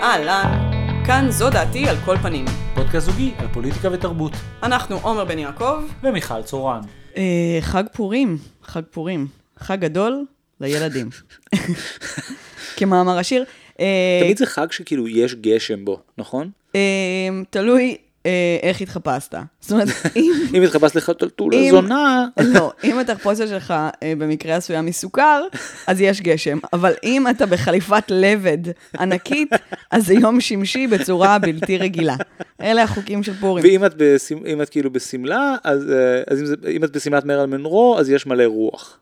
אהלן, כאן זו דעתי על כל פנים. פודקאסט זוגי על פוליטיקה ותרבות. אנחנו עומר בן יעקב. ומיכל צורן. אה, חג פורים, חג פורים. חג גדול לילדים. כמאמר השיר. אה, תמיד זה חג שכאילו יש גשם בו, נכון? אה, תלוי איך התחפשת. זאת אומרת, אם... אם התחפשת לך טלטול אם- זונה, לא, אם התחפושת שלך אה, במקרה עשויה מסוכר, אז יש גשם. אבל אם אתה בחליפת לבד ענקית, אז זה יום שמשי בצורה בלתי רגילה. אלה החוקים של פורים. ואם את, בשמ... אם את כאילו בשמלה, אז, אה, אז אם, זה... אם את בשמלת מרל מנרו, אז יש מלא רוח.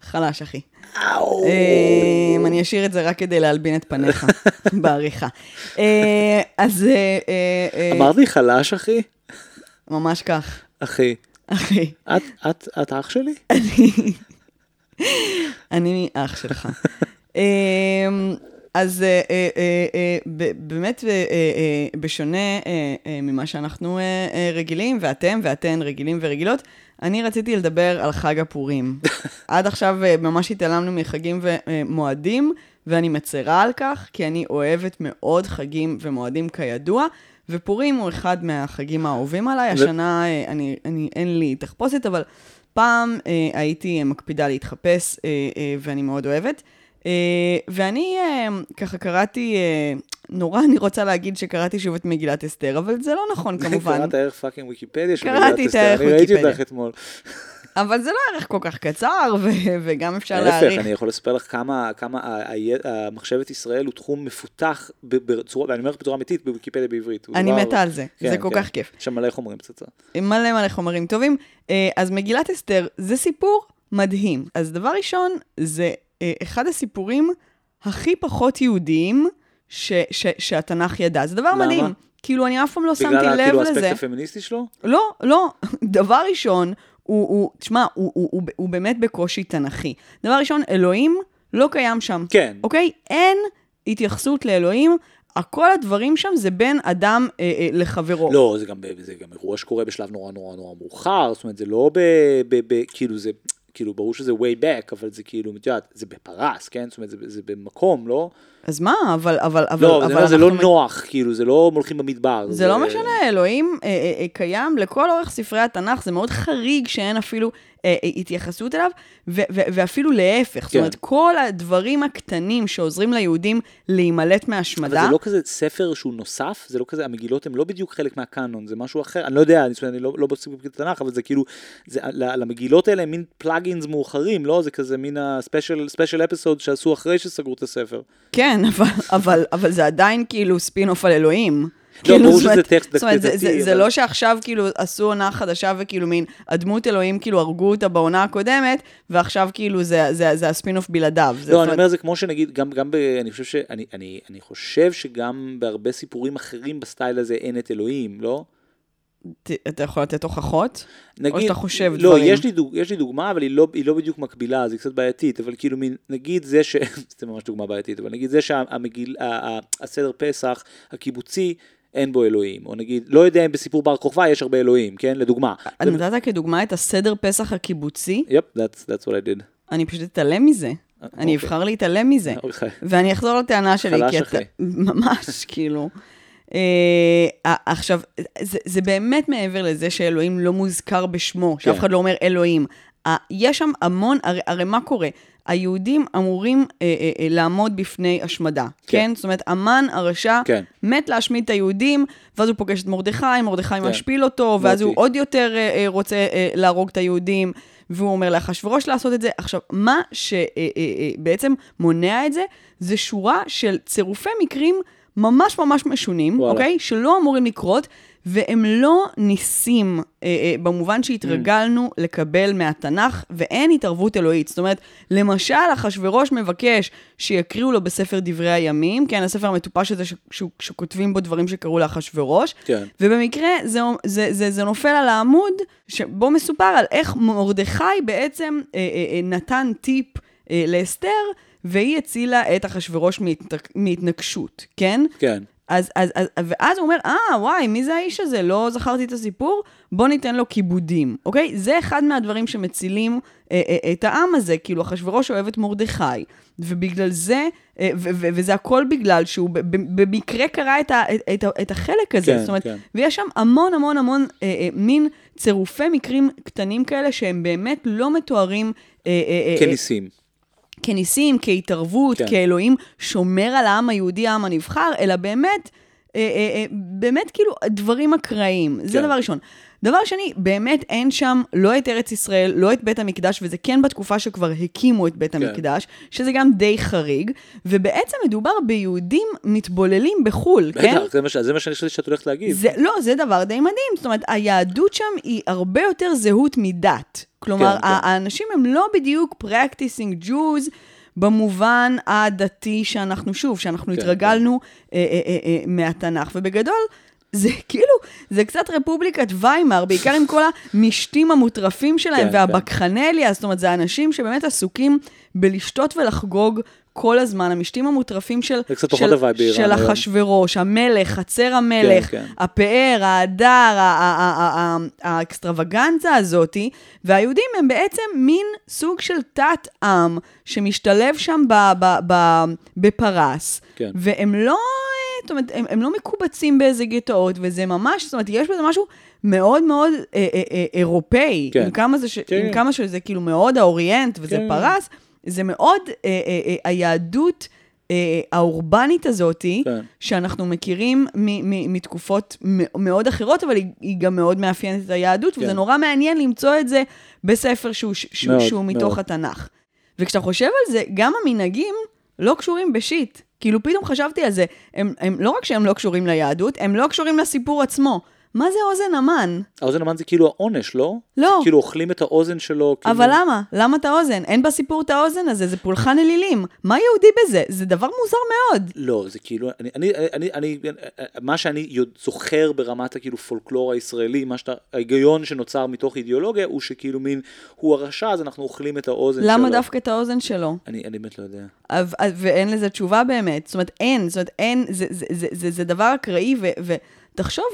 חלש, אחי. אה, אני אשאיר את זה רק כדי להלבין את פניך בעריכה. אה, אז אה, אה, אה, אמרתי חלש, אחי? ממש כך, אחי. אחי. את, את, את אח שלי? אני אח שלך. אז אה, אה, אה, אה, ב- באמת, אה, אה, בשונה אה, אה, ממה שאנחנו אה, אה, רגילים, ואתם ואתן רגילים ורגילות, אני רציתי לדבר על חג הפורים. עד עכשיו אה, ממש התעלמנו מחגים ומועדים, ואני מצרה על כך, כי אני אוהבת מאוד חגים ומועדים כידוע, ופורים הוא אחד מהחגים האהובים עליי. השנה אה, אני, אני, אין לי תחפושת, אבל פעם אה, הייתי אה, מקפידה להתחפש, אה, אה, ואני מאוד אוהבת. אה, ואני אה, ככה קראתי, אה, נורא אני רוצה להגיד שקראתי שוב את מגילת אסתר, אבל זה לא נכון כמובן. קראת ערך פאקינג ויקיפדיה של מגילת אסתר. אני ראיתי. אותך אתמול. אבל זה לא ערך כל כך קצר, ו- וגם אפשר להפך, להעריך. אני יכול לספר לך כמה, כמה המחשבת ישראל הוא תחום מפותח ב- בצורה, ואני אומר לך בצורה אמיתית, בוויקיפדיה בעברית. אני דבר- מתה על זה, כן, זה כל כן. כך כיף. יש שם מלא חומרים פצצה. מלא מלא חומרים טובים. אז מגילת אסתר זה סיפור מדהים. אז דבר ראשון, זה אחד הסיפורים הכי פחות יהודיים ש- ש- שהתנ"ך ידע. זה דבר למה? מדהים. כאילו, אני אף פעם לא שמתי בגלל לב כאילו לזה. האספקט הפמיניסטי שלו? לא, לא. דבר ראשון, הוא, הוא תשמע, הוא, הוא, הוא, הוא באמת בקושי תנ"כי. דבר ראשון, אלוהים לא קיים שם. כן. אוקיי? אין התייחסות לאלוהים. כל הדברים שם זה בין אדם אה, אה, לחברו. לא, זה גם, זה גם אירוע שקורה בשלב נורא נורא נורא מאוחר, זאת אומרת, זה לא ב... ב, ב כאילו, זה... כאילו, ברור שזה way back, אבל זה כאילו, את יודעת, זה בפרס, כן? זאת אומרת, זה, זה במקום, לא? אז מה? אבל, אבל, אבל, לא, אבל זה, זה לא אנחנו- נוח, כאילו, זה לא הולכים במדבר. זה לא משנה, אלוהים אה, אה, אה, קיים לכל אורך ספרי התנ"ך, זה מאוד חריג שאין אפילו אה, אה, התייחסות אליו, ו- ו- ואפילו להפך. זאת כן. אומרת, כל הדברים הקטנים שעוזרים ליהודים להימלט אבל מהשמדה, זה לא כזה ספר שהוא נוסף, זה לא כזה, המגילות הן לא בדיוק חלק מהקאנון, זה משהו אחר, אני לא יודע, אני, זאת אני לא, לא בסיפור בתנ"ך, אבל זה כאילו, זה, למגילות האלה הם מין plugins מאוחרים, לא? זה כזה מין ה special special episode שעשו אחרי שסגרו את הספר. כן, אבל, אבל, אבל זה עדיין כאילו ספין-אוף על אלוהים. לא, כאילו, ברור שזה טקסט אומרת, זה, לא שעכשיו כאילו עשו עונה חדשה וכאילו מין, הדמות אלוהים כאילו הרגו אותה בעונה הקודמת, ועכשיו כאילו זה, הספין-אוף בלעדיו. לא, אני אומר זה כמו שנגיד, גם, ב... אני חושב שאני, אני, אני חושב שגם בהרבה סיפורים אחרים בסטייל הזה אין את אלוהים, לא? ת- אתה יכול לתת הוכחות? נגיד, שאתה חושב לא, דברים? יש לי, דוג, יש לי דוגמה, אבל היא לא, היא לא בדיוק מקבילה, אז היא קצת בעייתית, אבל כאילו, מין, נגיד זה ש... זה ממש דוגמה בעייתית, אבל נגיד זה שהמגיל, ה- ה- הסדר פסח הקיבוצי, אין בו אלוהים, או נגיד, לא יודע אם בסיפור בר כוכבא יש הרבה אלוהים, כן? לדוגמה. אני נתת כדוגמה את הסדר פסח הקיבוצי, יפ, that's, that's what I did. אני פשוט אתעלם מזה. אני אוקיי. אבחר להתעלם מזה. אוקיי. ואני אחזור לטענה שלי, כי אתה... ממש, כאילו. אה, עכשיו, זה, באמת מעבר לזה שאלוהים לא מוזכר בשמו, שאף כן. אחד לא אומר אלוהים. אה, יש שם המון, הרי מה קורה? היהודים אמורים אה, אה, אה, לעמוד בפני השמדה, כן. כן. זאת אומרת, המן הרשע כן. מת להשמיד את היהודים, ואז הוא פוגש את מרדכי, מרדכי כן. משפיל אותו, ואז הוא. עוד יותר אה, אה, רוצה אה, להרוג את היהודים, והוא אומר לאחשוורוש לעשות את זה. עכשיו, מה שבעצם מונע את זה, זה שורה של צירופי מקרים ממש ממש משונים, וואלה. אוקיי? שלא אמורים לקרות, והם לא ניסים אה, אה, במובן שהתרגלנו לקבל מהתנ"ך, ואין התערבות אלוהית. זאת אומרת, למשל, אחשוורוש מבקש שיקריאו לו בספר דברי הימים, כן, הספר המטופש הזה ש- שהוא- שכותבים בו דברים שקרו לאחשוורוש, כן. ובמקרה זה, זה, זה, זה נופל על העמוד שבו מסופר על איך מרדכי בעצם אה, אה, אה, נתן טיפ אה, לאסתר, והיא הצילה את אחשוורוש מהתנק, מהתנגשות, כן? כן. אז, אז, אז, ואז הוא אומר, אה, וואי, מי זה האיש הזה? לא זכרתי את הסיפור? בוא ניתן לו כיבודים, אוקיי? זה אחד מהדברים שמצילים אה, אה, את העם הזה, כאילו, אחשוורוש אוהב את מרדכי, ובגלל זה, אה, ו- ו- וזה הכל בגלל שהוא ב- ב- במקרה קרא את, ה- את, את, את החלק הזה, כן, זאת אומרת, כן. ויש שם המון המון המון אה, אה, מין צירופי מקרים קטנים כאלה שהם באמת לא מתוארים. אה, אה, אה, כניסים. כניסים, כהתערבות, כן. כאלוהים שומר על העם היהודי, העם הנבחר, אלא באמת, אה, אה, אה, באמת כאילו דברים אקראיים. זה כן. דבר ראשון. דבר שני, באמת אין שם לא את ארץ ישראל, לא את בית המקדש, וזה כן בתקופה שכבר הקימו את בית כן. המקדש, שזה גם די חריג, ובעצם מדובר ביהודים מתבוללים בחו"ל, כן? בטח, זה מה זה מה שאני חשבתי שאת הולכת להגיד. זה, לא, זה דבר די מדהים. זאת אומרת, היהדות שם היא הרבה יותר זהות מדת. כלומר, כן, כן. האנשים הם לא בדיוק practicing Jews במובן הדתי שאנחנו, שוב, שאנחנו כן, התרגלנו אה, אה, אה, אה, מהתנ"ך. ובגדול, זה כאילו, זה קצת רפובליקת ויימאר, בעיקר עם כל המשתים המוטרפים שלהם כן, והבקחנליה, זאת אומרת, זה אנשים שבאמת עסוקים בלשתות ולחגוג כל הזמן. המשתים המוטרפים של, של, של. אחשוורוש, המלך, חצר המלך, כן, כן. הפאר, ההדר, ה- ה- ה- ה- האקסטרווגנזה הזאתי, והיהודים הם בעצם מין סוג של תת-עם שמשתלב שם ב- ב- ב- בפרס, כן. והם לא, זאת אומרת, הם, הם לא מקובצים באיזה גטאות, וזה ממש, זאת אומרת, יש בזה משהו מאוד מאוד אה, אה, אה, אירופאי, כן. עם כמה, זה ש, כן, עם. כמה שזה כאילו מאוד האוריינט, וזה כן. פרס, זה מאוד, אה, אה, אה, היהדות אה, האורבנית הזאתי, כן. שאנחנו מכירים מ- מ- מתקופות מ- מאוד אחרות, אבל היא, היא גם מאוד מאפיינת את היהדות, כן. וזה נורא מעניין למצוא את זה בספר שהוא, שהוא, מאוד, שהוא מתוך מאוד. התנ"ך. וכשאתה חושב על זה, גם המנהגים לא קשורים בשיט. כאילו, פתאום חשבתי על זה, הם, הם לא רק שהם לא קשורים ליהדות, הם לא קשורים לסיפור עצמו. מה זה אוזן המן? האוזן המן זה כאילו העונש, לא? לא. כאילו אוכלים את האוזן שלו. כאילו... אבל למה? למה את האוזן? אין בסיפור את האוזן הזה, זה פולחן אלילים. מה יהודי בזה? זה דבר מוזר מאוד. לא, זה כאילו, אני, אני, אני, אני, מה שאני זוכר ברמת הכאילו פולקלור הישראלי, מה שאתה, ההיגיון שנוצר מתוך אידיאולוגיה, הוא שכאילו מין, הוא הרשע, אז אנחנו אוכלים את האוזן שלו. למה דווקא את האוזן שלו? אני, אני באמת לא יודע. ו- ואין לזה תשובה באמת. זאת אומרת, אין, זאת אומרת, אין, זה, זה, זה, זה, זה דבר אקראי, ו- ותחשוב,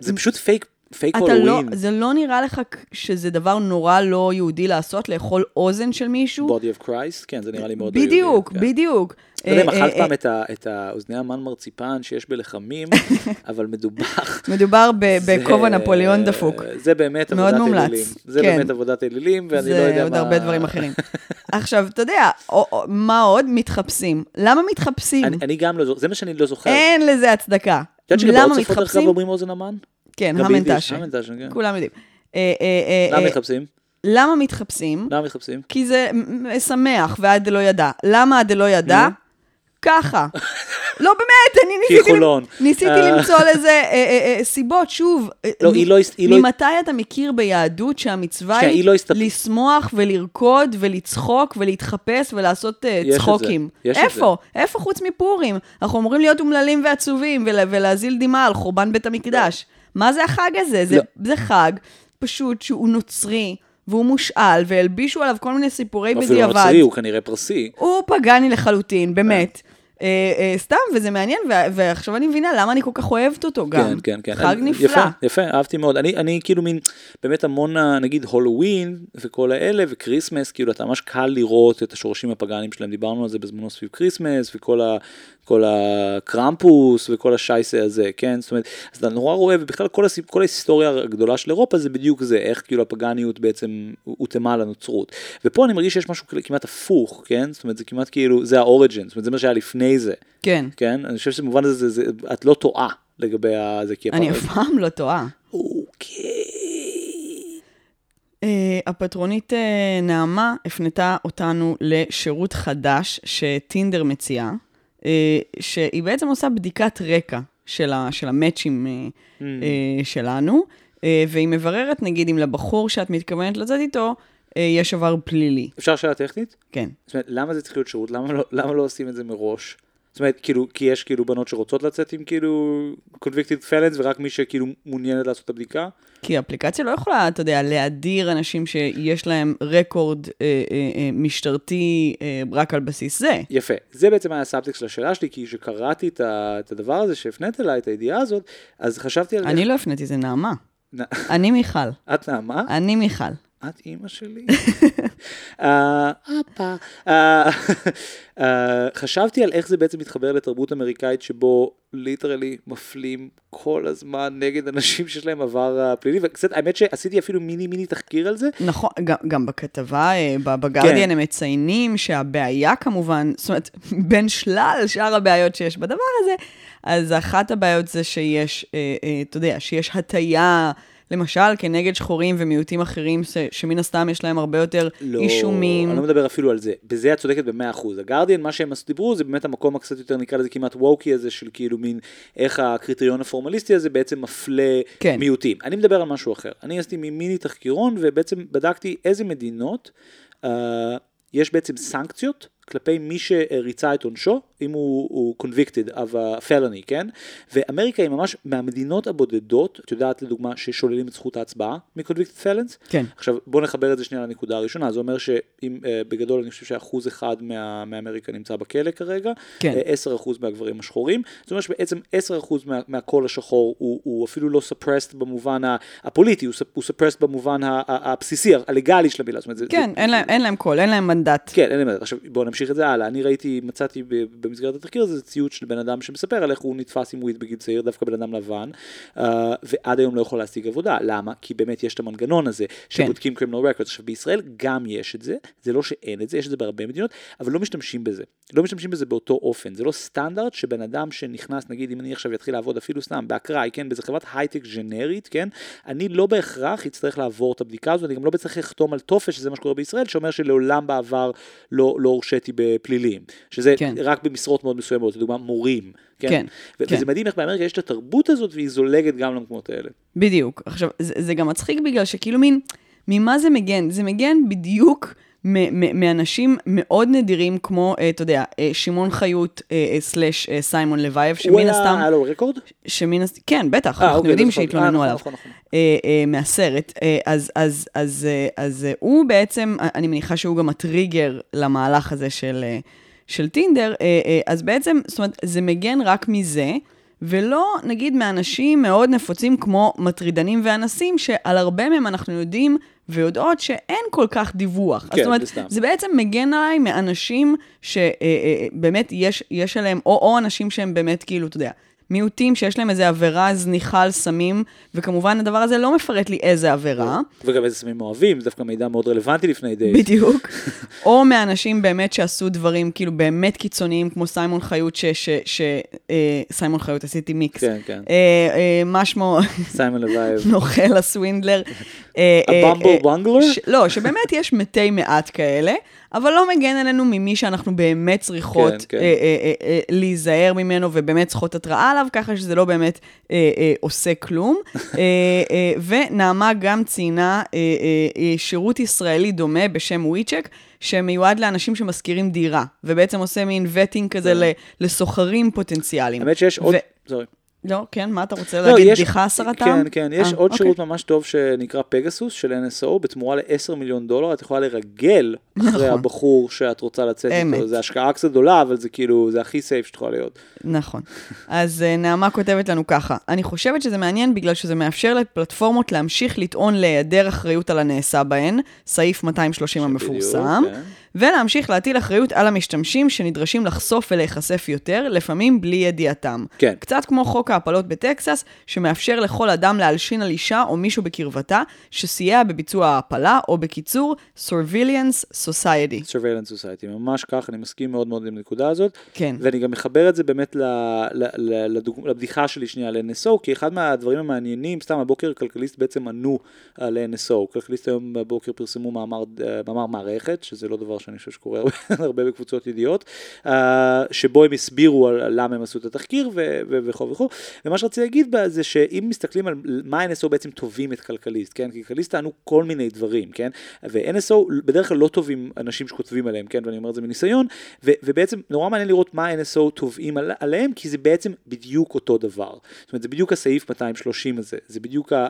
זה פשוט פייק, פייק אתה לא, הולווין. זה לא נראה לך שזה דבר נורא לא יהודי לעשות, לאכול אוזן של מישהו? body of Christ, כן, זה נראה לי מאוד לא יהודי. בדיוק, כן. בדיוק. לא יודע אם אה, אכלת אה, פעם את האוזני המן מרציפן שיש בלחמים, אבל מדובר... מדובר זה- בכובע נפוליאון דפוק. זה באמת מאוד עבודת מומלץ, אלילים. זה כן. באמת עבודת אלילים, ואני לא יודע מה... זה עוד הרבה דברים אחרים. עכשיו, אתה יודע, מה עוד? מתחפשים. למה מתחפשים? אני אני גם לא זוכר, זה מה שאני לא זוכר. אין לזה הצדקה. את יודעת למה שבעוד שפות דרך אגב מתחפשים? אומרים אוזן המן? כן, המנטשה. כן. כולם יודעים. אה, אה, אה, למה מתחפשים? למה מתחפשים? למה מתחפשים? כי זה שמח, ועד דלא ידע. למה עד דלא ידע? ככה. לא באמת, אני ניסיתי, חולון. ניסיתי אה. למצוא לזה אה, אה, סיבות, שוב. לא, מ- היא לא היא לא- ממתי אתה מכיר ביהדות שהמצווה היא לא הסתפ- לשמוח ולרקוד ולצחוק ולהתחפש ולעשות צחוקים? איפה? איפה חוץ מפורים? אנחנו אמורים להיות אומללים ועצובים ול- ולהזיל דמעה על חורבן בית המקדש. מה זה החג הזה? זה, לא. זה חג פשוט שהוא נוצרי. והוא מושאל, והלבישו עליו כל מיני סיפורי אפילו בדיעבד. נוצרי, הוא כנראה פרסי. הוא פגני לחלוטין, באמת. אה, אה, סתם, וזה מעניין, ועכשיו אני מבינה למה אני כל כך אוהבת אותו גם. כן, כן, כן. חג אני- נפלא. יפה, יפה, אהבתי מאוד. אני, אני כאילו מין, באמת המון, נגיד הולווין וכל האלה, וכריסמס, כאילו אתה ממש קל לראות את השורשים הפגאנים שלהם, דיברנו על זה בזמנו סביב כריסמס, וכל ה... כל הקרמפוס וכל השייסה הזה, כן? זאת אומרת, אז אתה נורא רואה, ובכלל כל, הסיפ, כל ההיסטוריה הגדולה של אירופה זה בדיוק זה, איך כאילו הפגניות בעצם הותאמה לנוצרות. ופה אני מרגיש שיש משהו כמעט הפוך, כן? זאת אומרת, זה כמעט כאילו, זה האוריג'ן, זאת אומרת, זה מה שהיה לפני זה, כן. כן? אני חושב שבמובן הזה, זה, זה, את לא טועה לגבי זה, כי אני אף פעם לא טועה. אוקיי. אה, הפטרונית אה, נעמה הפנתה אותנו לשירות חדש שטינדר מציעה, שהיא בעצם עושה בדיקת רקע של, ה, של המאצ'ים אה, Mm. אה, שלנו, אה, והיא מבררת, נגיד, אם לבחור שאת מתכוונת לצאת איתו, אה, יש עבר פלילי. אפשר שאלה טכנית? כן. זאת אומרת, למה זה צריך להיות שירות? למה לא, למה לא עושים את זה מראש? זאת אומרת, כאילו, כי יש כאילו בנות שרוצות לצאת עם כאילו convicted felons, ורק מי שכאילו מעוניינת לעשות את הבדיקה? כי אפליקציה לא יכולה, אתה יודע, להדיר אנשים שיש להם רקורד אה, אה, אה, משטרתי אה, רק על בסיס זה. יפה. זה בעצם היה הסאבטקסט של השאלה שלי, כי כשקראתי את, את הדבר הזה, שהפנית אליי, את הידיעה הזאת, אז חשבתי על... אני לא הפניתי, זה נעמה. אני מיכל. את נעמה? אני מיכל. את אימא שלי? אה, אבא. אה, אה, חשבתי על איך זה בעצם מתחבר לתרבות אמריקאית שבו literally מפלים כל הזמן נגד אנשים שיש להם עבר אה, פלילי, וקצת, האמת שעשיתי אפילו מיני מיני תחקיר על זה. נכון, גם, גם בכתבה, אה, בגרדיאן כן. הם מציינים שהבעיה כמובן, זאת אומרת, בין שלל שאר הבעיות שיש בדבר הזה, אז אחת הבעיות זה שיש, אה, אה, אתה יודע, שיש הטיה, למשל, כנגד שחורים ומיעוטים אחרים, ש, שמן הסתם יש להם הרבה יותר לא, אישומים. אני לא מדבר אפילו על זה. בזה את צודקת במאה אחוז. הגרדיאן, מה שהם דיברו, זה באמת המקום הקצת יותר, נקרא לזה כמעט ווקי הזה, של כאילו מין, איך הקריטריון הפורמליסטי הזה בעצם מפלה כן. מיעוטים. אני מדבר על משהו אחר. אני עשיתי מיני תחקירון, ובעצם בדקתי איזה מדינות אה, יש בעצם סנקציות כלפי מי שריצה את עונשו, אם הוא, הוא convicted of a felony, כן? ואמריקה היא ממש מהמדינות הבודדות, את יודעת לדוגמה, ששוללים את זכות ההצבעה מ-convicted felons? כן. עכשיו בוא נחבר את זה שנייה לנקודה הראשונה, זה אומר שאם אה, בגדול אני חושב שאחוז אחד מה, מאמריקה נמצא בכלא כרגע, כן. אה, 10% מהגברים השחורים, זאת אומרת שבעצם 10% מה, מהקול השחור הוא, הוא אפילו לא suppressed במובן הפוליטי, הוא, הוא suppressed במובן הבסיסי, הלגאלי של המילה, זאת אומרת, זה, כן, זה, אין להם, אין להם קול, אין להם מנדט. כן, אין לי מה, עכשיו בואו נמשיך את זה הלאה. אני ראיתי, מצאתי ב- במסגרת התחקיר הזה ציוץ של בן אדם שמספר על איך הוא נתפס עם weed בגיל צעיר, דווקא בן אדם לבן, אה, ועד היום לא יכול להשיג עבודה. למה? כי באמת יש את המנגנון הזה, שבודקים criminal records. עכשיו בישראל גם יש את זה, זה לא שאין את זה, יש את זה בהרבה מדינות, אבל לא משתמשים בזה. לא משתמשים בזה באותו אופן. זה לא סטנדרט שבן אדם שנכנס, נגיד אם אני עכשיו אתחיל לעבוד אפילו סתם באקראי, כן, באיזה חברת הייטק ג'נרית, כן, אני לא בהכרח אצטרך לעבור את הבדיקה הזאת, אני גם לא צריך לחתום על טופס, שזה מה שקורה בישראל, שאומר שלעולם בעבר לא, לא הורשעתי בפלילים. שזה כן. רק במשרות מאוד מסוימות, לדוגמה מורים. כן, כן, ו- כן. וזה מדהים איך באמריקה יש את התרבות הזאת והיא זולגת גם למקומות האלה. בדיוק. עכשיו, זה, זה גם מצחיק בגלל שכאילו מין, ממה זה מגן? זה מגן בדיוק מ- מ- מאנשים מאוד נדירים, כמו, אה, אתה יודע, אה, שמעון חיות אה, slash סיימון לוייב, הוא שמן הסתם, היה לו record? שמן הסתם, כן, בטח, אה, אנחנו אוקיי, יודעים זוכר. שהתלוננו נכון, עליו. נכון, נכון. אה, אה, מהסרט. אה, אז, אז, אז, אה, אז אה, הוא בעצם, אני מניחה שהוא גם הטריגר למהלך הזה של, אה, של טינדר, אה, אה, אז בעצם, זאת אומרת, זה מגן רק מזה. ולא, נגיד, מאנשים מאוד נפוצים כמו מטרידנים ואנסים, שעל הרבה מהם אנחנו יודעים ויודעות שאין כל כך דיווח. כן, זאת אומרת, סתם. זה בעצם מגן עליי מאנשים שבאמת יש, יש עליהם, או, או אנשים שהם באמת, כאילו, אתה יודע, מיעוטים שיש להם איזו עבירה זניחה על סמים, וכמובן הדבר הזה לא מפרט לי איזה עבירה, וגם איזה סמים אוהבים, זה דווקא מידע מאוד רלוונטי לפני די. בדיוק, או מאנשים באמת שעשו דברים כאילו באמת קיצוניים, כמו סיימון חיות, ש... ש, ש אה, סיימון חיות, עשיתי מיקס. כן, כן. אה, אה, מה שמו? סיימון לוייב. נוכל ה swindler. אה, אה, ה bumble אה, בנגלר? ש- לא, שבאמת יש מתי מעט כאלה, אבל לא מגן עלינו ממי שאנחנו באמת צריכות כן, כן. אה, אה, אה, אה, להיזהר ממנו ובאמת צריכות התראה עליו, ככה שזה לא באמת אה, אה, עושה כלום. אה, אה, ונעמה גם ציינה אה, אה, אה, שירות ישראלי דומה בשם וויצ'ק. שמיועד לאנשים שמשכירים דירה, ובעצם עושה מין וטינג כזה ל- לסוחרים פוטנציאליים. כן. האמת שיש עוד... סורי. לא, כן, מה אתה רוצה לא, להגיד? יש- בדיחה הסרתם? כן, כן, יש אה, עוד אוקיי. שירות ממש טוב שנקרא פגסוס של NSO, בתמורה ל-10 מיליון דולר, את יכולה לרגל אחרי נכון. הבחור שאת רוצה לצאת אמת. איתו, זה השקעה קצת גדולה, אבל זה כאילו, זה הכי סייף שתוכל להיות. נכון. אז אה, נעמה כותבת לנו ככה, אני חושבת שזה מעניין בגלל שזה מאפשר לפלטפורמות להמשיך לטעון להיעדר אחריות על הנעשה בהן, סעיף 230 המפורסם, בדיוק, כן. ולהמשיך להטיל אחריות על המשתמשים שנדרשים לחשוף ולהיחשף יותר, לפעמים בלי ידיעתם. כן. קצת כמו חוק ההפלות בטקסס, שמאפשר לכל אדם להלשין על אישה או מישהו בקרבתה, שסייע בביצוע ההפלה, או בקיצור, Surveillance Society. Surveillance Society, ממש כך, אני מסכים מאוד מאוד עם הנקודה הזאת. כן. ואני גם מחבר את זה באמת ל, ל, ל, לדוג, לבדיחה שלי שנייה על NSO, כי אחד מהדברים המעניינים, סתם הבוקר כלכליסט בעצם ענו על NSO. כלכליסט היום בבוקר פרסמו מאמר, אה, מאמר מערכת, שזה לא דבר שאני חושב שקורה הרבה, בקבוצות ידיעות, uh, שבו הם הסבירו על למה הם עשו את התחקיר וכו' וכו', ומה שרציתי להגיד בה זה שאם מסתכלים על מה NSO בעצם תובעים את כלכליסט, כן, כי כלכליסט טענו כל מיני דברים, כן, ו-NSO בדרך כלל לא תובעים אנשים שכותבים עליהם, כן, ואני אומר את זה מניסיון, ו- ובעצם נורא מעניין לראות מה NSO תובעים על- עליהם, כי זה בעצם בדיוק אותו דבר. זאת אומרת, זה בדיוק הסעיף 230 הזה, זה בדיוק ה...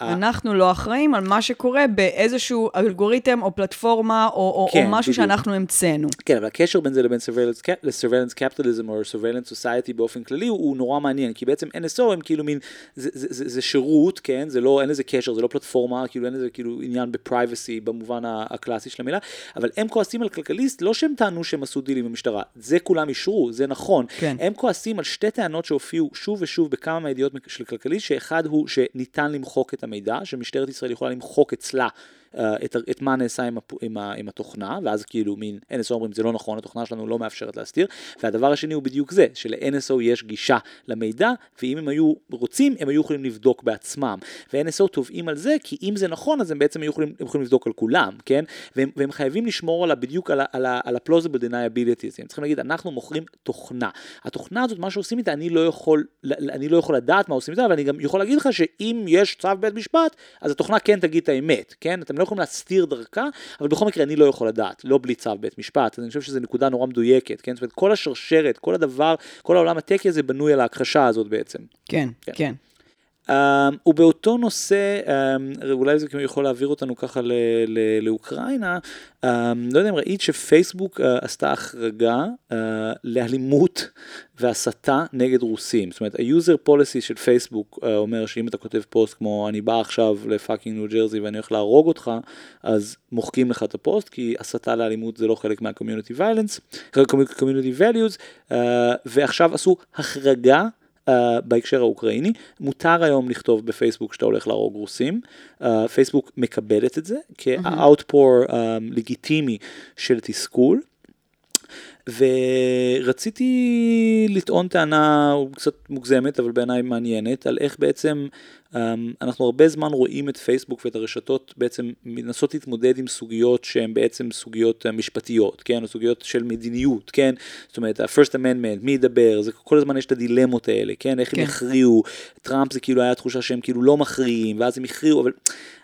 אנחנו לא אחראים על מה שקורה באיזשהו אלגוריתם או פלטפורמה או, או, כן, או משהו בדיוק. שאנחנו המצאנו. כן, אבל הקשר בין זה לבין surveillance, capitalism או surveillance society באופן כללי הוא, הוא נורא מעניין, כי בעצם NSO הם כאילו מין, זה, זה, זה, זה שירות, כן, זה לא, אין לזה קשר, זה לא פלטפורמה, כאילו אין לזה כאילו עניין בפרייבסי במובן הקלאסי של המילה, אבל הם כועסים על כלכליסט, לא שהם טענו שהם עשו דילים עם המשטרה, זה כולם אישרו, זה נכון, כן. הם כועסים על שתי טענות שהופיעו שוב ושוב בכמה מהידיעות של כלכליסט, שאחד הוא שניתן למחוק את המידע, שמשטרת ישראל יכולה למחוק אצלה. Uh, את, את מה נעשה עם, הפ, עם, ה, עם התוכנה, ואז כאילו מין NSO אומרים זה לא נכון, התוכנה שלנו לא מאפשרת להסתיר, והדבר השני הוא בדיוק זה, של-NSO יש גישה למידע, ואם הם היו רוצים, הם היו יכולים לבדוק בעצמם, ו-NSO תובעים על זה, כי אם זה נכון, אז הם בעצם היו יכולים, הם יכולים לבדוק על כולם, כן? והם, והם חייבים לשמור על ה, בדיוק על, ה, על, על ה-plausible deniability הם צריכים להגיד, אנחנו מוכרים תוכנה. התוכנה הזאת, מה שעושים איתה, אני לא יכול, אני לא יכול לדעת מה עושים איתה, אבל אני גם יכול להגיד לך שאם יש צו בית משפט, אז התוכנה כן תגיד את האמת, כן? אתם לא יכולים להסתיר דרכה, אבל בכל מקרה אני לא יכול לדעת, לא בלי צו בית משפט, אני חושב שזו נקודה נורא מדויקת, כן? זאת אומרת, כל השרשרת, כל הדבר, כל העולם ה techי הזה בנוי על ההכחשה הזאת בעצם. כן, כן. כן. Um, ובאותו נושא, um, אולי זה כאילו יכול להעביר אותנו ככה ל- ל- לאוקראינה, um, לא יודע אם ראית שפייסבוק uh, עשתה החרגה uh, לאלימות והסתה נגד רוסים. זאת אומרת, ה-user policy של פייסבוק uh, אומר שאם אתה כותב פוסט כמו אני בא עכשיו לפאקינג ניו ג'רזי ואני הולך להרוג אותך, אז מוחקים לך את הפוסט, כי הסתה לאלימות זה לא חלק מה-community violence, community values, uh, ועכשיו עשו החרגה Uh, בהקשר האוקראיני, מותר היום לכתוב בפייסבוק שאתה הולך להרוג רוסים, uh, פייסבוק מקבלת את זה כ-outpour um, לגיטימי של תסכול. ורציתי לטעון טענה קצת מוגזמת אבל בעיניי מעניינת על איך בעצם um, אנחנו הרבה זמן רואים את פייסבוק ואת הרשתות בעצם מנסות להתמודד עם סוגיות שהן בעצם סוגיות uh, משפטיות, כן, או סוגיות של מדיניות, כן, זאת אומרת ה-first amendment, מי ידבר, זה כל הזמן יש את הדילמות האלה, כן, איך כן. הם יכריעו, טראמפ זה כאילו היה תחושה שהם כאילו לא מכריעים ואז הם הכריעו, אבל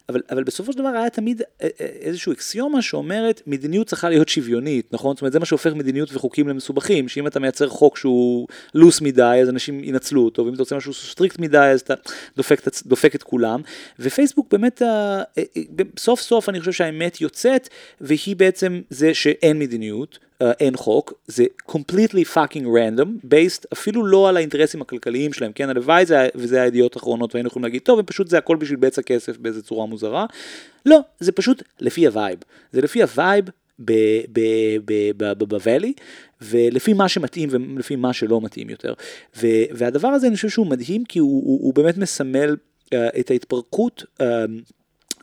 אבל, אבל בסופו של דבר היה תמיד איזשהו אקסיומה שאומרת מדיניות צריכה להיות שוויונית, נכון? זאת אומרת זה מה שהופך מדיניות וחוקים למסובכים, שאם אתה מייצר חוק שהוא loose מדי אז אנשים ינצלו אותו, ואם אתה רוצה משהו strict מדי אז אתה דופק, דופק את כולם, ופייסבוק באמת, סוף סוף אני חושב שהאמת יוצאת, והיא בעצם זה שאין מדיניות. Uh, אין חוק, זה completely fucking random, based אפילו לא על האינטרסים הכלכליים שלהם, כן, הלוואי זה, וזה הידיעות האחרונות והיינו יכולים להגיד, טוב, פשוט זה הכל בשביל בצע כסף באיזה צורה מוזרה, לא, זה פשוט לפי ה vibe, זה לפי ה vibe בוואלי, ולפי מה שמתאים ולפי מה שלא מתאים יותר. והדבר הזה אני חושב שהוא מדהים, כי הוא, הוא, הוא באמת מסמל uh, את ההתפרקות. Uh,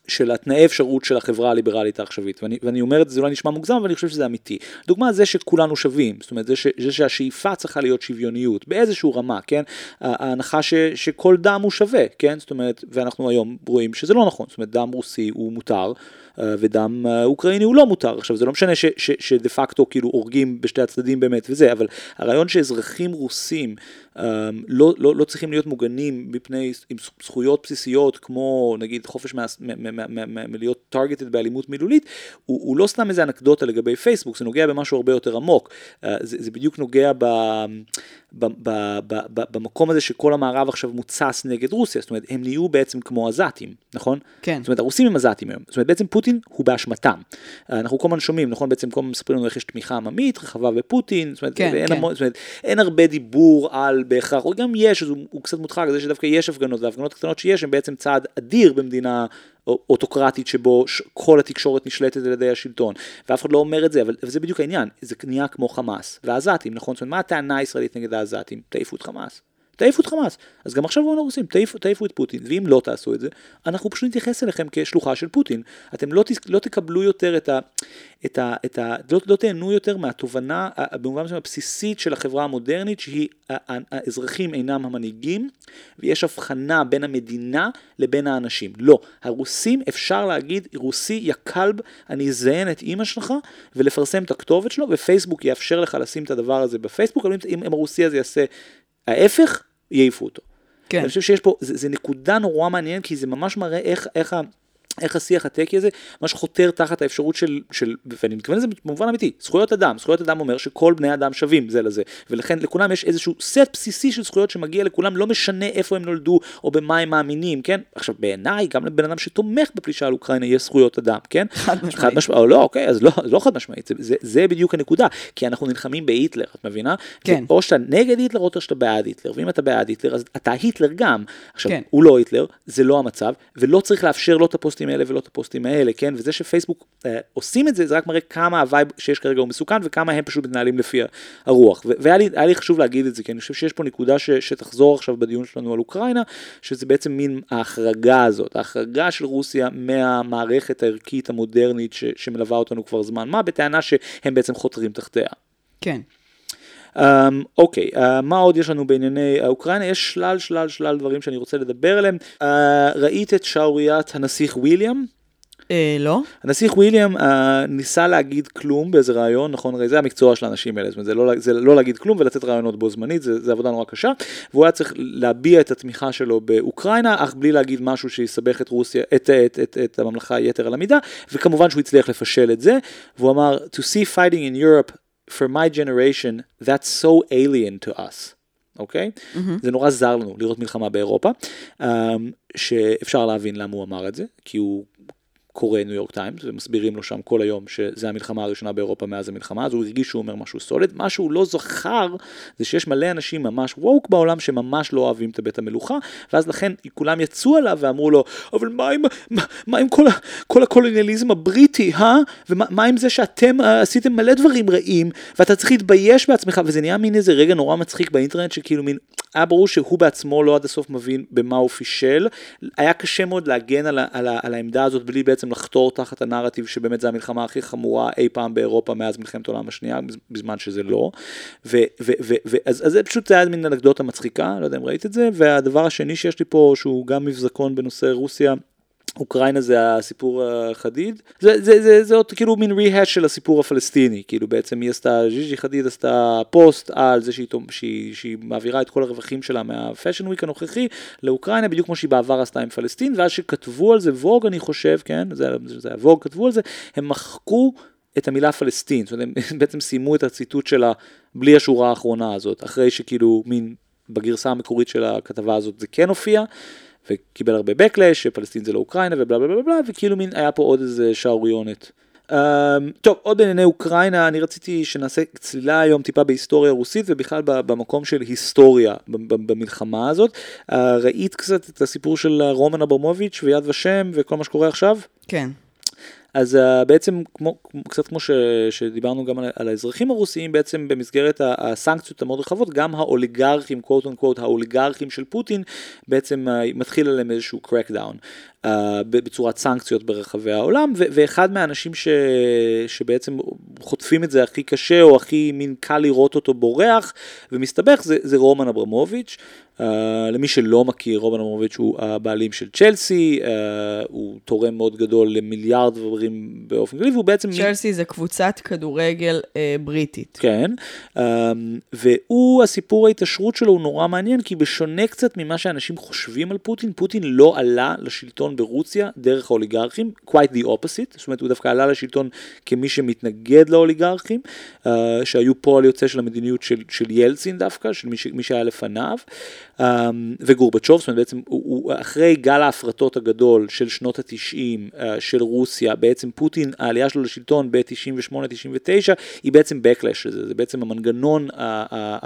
של התנאי אפשרות של החברה הליברלית העכשווית, ואני, ואני אומר את זה, זה אולי נשמע מוגזם, אבל אני חושב שזה אמיתי. דוגמה זה שכולנו שווים, זאת אומרת, זה, ש, זה שהשאיפה צריכה להיות שוויוניות, באיזשהו רמה, כן? ההנחה ש, שכל דם הוא שווה, כן? זאת אומרת, ואנחנו היום רואים שזה לא נכון, זאת אומרת, דם רוסי הוא מותר. ודם אוקראיני הוא לא מותר. עכשיו זה לא משנה שדה פקטו כאילו הורגים בשתי הצדדים באמת וזה, אבל הרעיון שאזרחים רוסים לא, לא, לא צריכים להיות מוגנים מפני עם זכויות בסיסיות כמו נגיד חופש מלהיות טרגטד באלימות מילולית, הוא, הוא לא סתם איזה אנקדוטה לגבי פייסבוק, זה נוגע במשהו הרבה יותר עמוק. Uh, זה, זה בדיוק נוגע ב... ב, ב, ב, ב, במקום הזה שכל המערב עכשיו מוצס נגד רוסיה, זאת אומרת, הם נהיו בעצם כמו עזתים, נכון? כן. זאת אומרת, הרוסים הם עזתים היום, זאת אומרת, בעצם פוטין הוא באשמתם. אנחנו כל הזמן שומעים, נכון? בעצם כל הזמן מספרים לנו איך יש תמיכה עממית, רחבה בפוטין, זאת אומרת, כן, אין, כן. המון, זאת אומרת, אין הרבה דיבור על בהכרח, או גם יש, הוא, הוא קצת מודחק, זה שדווקא יש הפגנות, וההפגנות הקטנות שיש הן בעצם צעד אדיר במדינה אוטוקרטית שבו כל התקשורת נשלטת על ידי השלטון, ואף אחד לא אומר את זה, אבל זה בדיוק העניין, זה נהיה כמו חמאס, והעזתים, נכון? זאת אומרת, מה הטענה הישראלית נגד העזתים? תעיפו את חמאס. תעיפו את חמאס. אז גם עכשיו אומרים לרוסים, תעיפו, תעיפו את פוטין, ואם לא תעשו את זה, אנחנו פשוט נתייחס אליכם כשלוחה של פוטין. אתם לא, תס, לא תקבלו יותר את ה... את ה, את ה לא, לא תהנו יותר מהתובנה במובן מסוים הבסיסית של החברה המודרנית, שהיא האזרחים אינם המנהיגים, ויש הבחנה בין המדינה לבין האנשים. לא, הרוסים אפשר להגיד, רוסי יא כלב, אני אזיין את אימא שלך, ולפרסם את הכתובת שלו, ופייסבוק יאפשר לך לשים את הדבר הזה בפייסבוק, אבל אם, אם הרוסי הזה יעשה ההפך, יעיפו אותו. כן. אני חושב שיש פה, זה, זה נקודה נורא מעניינת, כי זה ממש מראה איך, איך. איך השיח הטקי הזה ממש חותר תחת האפשרות של, של, ואני מתכוון לזה במובן אמיתי, זכויות אדם, זכויות אדם אומר שכל בני אדם שווים זה לזה, ולכן לכולם יש איזשהו סט בסיסי של זכויות שמגיע לכולם, לא משנה איפה הם נולדו או במה הם מאמינים, כן? עכשיו בעיניי, גם לבן אדם שתומך בפלישה על אוקראינה יש זכויות אדם, כן? חד משמעית. חד משמעית, או לא, אוקיי, אז לא, לא חד משמעית, זה, זה, זה בדיוק הנקודה, כי אנחנו נלחמים בהיטלר, את מבינה? כן. או שאתה נגד היטלר או שאתה בעד היטלר, ואם אתה בעד היטלר אז אתה היטלר גם. עכשיו, כן. הוא לא היטלר, זה לא המצב, ולא צריך לאפשר לא את הפוסטים האלה ולא את הפוסטים האלה, כן? וזה שפייסבוק אה, עושים את זה, זה רק מראה כמה ה vibe שיש כרגע הוא מסוכן, וכמה הם פשוט מתנהלים לפי הרוח. והיה לי, לי חשוב להגיד את זה, כי אני חושב שיש פה נקודה ש- שתחזור עכשיו בדיון שלנו על אוקראינה, שזה בעצם מין ההחרגה הזאת, ההחרגה של רוסיה מהמערכת הערכית המודרנית ש- שמלווה אותנו כבר זמן מה, בטענה שהם בעצם חותרים תחתיה. כן. Um, אוקיי, uh, מה עוד יש לנו בענייני אוקראינה? יש שלל שלל שלל דברים שאני רוצה לדבר עליהם. Uh, ראית את שערוריית הנסיך וויליאם? אה, לא? הנסיך וויליאם uh, ניסה להגיד כלום באיזה רעיון, נכון? הרי זה המקצוע של האנשים האלה, זאת אומרת, זה לא, זה לא להגיד כלום ולתת רעיונות בו זמנית, זה, זה עבודה נורא קשה, והוא היה צריך להביע את התמיכה שלו באוקראינה, אך בלי להגיד משהו שיסבך את רוסיה, את, את, את, את הממלכה יתר על המידה, וכמובן שהוא הצליח לפשל את זה, והוא אמר, to see fighting in Europe for my generation, that's so alien to us. אוקיי? Okay? Mm-hmm. זה נורא זר לנו לראות מלחמה באירופה, um, שאפשר להבין למה הוא אמר את זה, כי הוא קורא ניו יורק טיימס ומסבירים לו שם כל היום שזה המלחמה הראשונה באירופה מאז המלחמה, אז הוא הרגיש שהוא אומר משהו סולד. מה שהוא לא זכר זה שיש מלא אנשים ממש ווק בעולם שממש לא אוהבים את בית המלוכה, ואז לכן כולם יצאו עליו ואמרו לו, אבל מה עם, מה, מה עם כל, כל הקולוניאליזם הבריטי, אה? ומה מה עם זה שאתם uh, עשיתם מלא דברים רעים, ואתה צריך להתבייש בעצמך, וזה נהיה מין איזה רגע נורא מצחיק באינטרנט, שכאילו מין, היה ברור שהוא בעצמו לא עד הסוף מבין במה הוא פישל, היה קשה מאוד להגן על, על, ה, על העמדה הזאת בלי בעצם לחתור תחת הנרטיב שבאמת זו המלחמה הכי חמורה אי פעם באירופה מאז מלחמת העולם השנייה, בזמן שזה לא. ו, ו, ו, ו, אז, אז זה פשוט היה מין אנקדוטה מצחיקה, לא יודע אם ראית את זה, והדבר השני שיש לי פה, שהוא גם מבזקון בנושא רוסיה, אוקראינה זה הסיפור החדיד, זה, זה, זה, זה עוד כאילו מין rehash של הסיפור הפלסטיני, כאילו בעצם היא עשתה, ג'יג'י חדיד עשתה פוסט על זה שהיא, שהיא, שהיא מעבירה את כל הרווחים שלה מה fashion week הנוכחי לאוקראינה, בדיוק כמו שהיא בעבר עשתה עם פלסטין, ואז שכתבו על זה ווג אני חושב, כן, זה, זה היה ווג, כתבו על זה, הם מחקו את המילה פלסטין, זאת אומרת הם בעצם סיימו את הציטוט שלה בלי השורה האחרונה הזאת, אחרי שכאילו מין בגרסה המקורית של הכתבה הזאת זה כן הופיע. וקיבל הרבה backlash, שפלסטין זה לא אוקראינה ובלה בלה בלה בלה, וכאילו מין היה פה עוד איזה שערוריונת. Um, טוב, עוד בענייני אוקראינה, אני רציתי שנעשה צלילה היום טיפה בהיסטוריה רוסית ובכלל במקום של היסטוריה במלחמה הזאת. Uh, ראית קצת את הסיפור של רומן אברמוביץ' ויד ושם וכל מה שקורה עכשיו? כן. אז uh, בעצם כמו, קצת כמו ש, שדיברנו גם על, על האזרחים הרוסיים, בעצם במסגרת הסנקציות המאוד רחבות, גם האוליגרכים, קוט און קוט, האוליגרכים של פוטין, בעצם uh, מתחיל עליהם איזשהו קרקדאון. Uh, בצורת סנקציות ברחבי העולם, ו- ואחד מהאנשים ש- שבעצם חוטפים את זה הכי קשה, או הכי מין קל לראות אותו בורח ומסתבך, זה, זה רומן אברמוביץ'. Uh, למי שלא מכיר, רומן אברמוביץ' הוא הבעלים של צ'לסי, uh, הוא תורם מאוד גדול למיליארד דברים באופן כללי, והוא בעצם... צ'לסי מ... זה קבוצת כדורגל uh, בריטית. כן, uh, והוא, הסיפור ההתעשרות שלו הוא נורא מעניין, כי בשונה קצת ממה שאנשים חושבים על פוטין, פוטין לא עלה ברוסיה דרך האוליגרכים, quite the opposite, זאת אומרת הוא דווקא עלה לשלטון כמי שמתנגד לאוליגרכים, uh, שהיו פועל יוצא של המדיניות של, של ילצין דווקא, של מי, ש, מי שהיה לפניו, um, וגורבצ'וב, זאת אומרת בעצם הוא, הוא, אחרי גל ההפרטות הגדול של שנות התשעים uh, של רוסיה, בעצם פוטין, העלייה שלו לשלטון ב-98-99 היא בעצם backlash לזה, זה בעצם המנגנון, uh, uh, uh,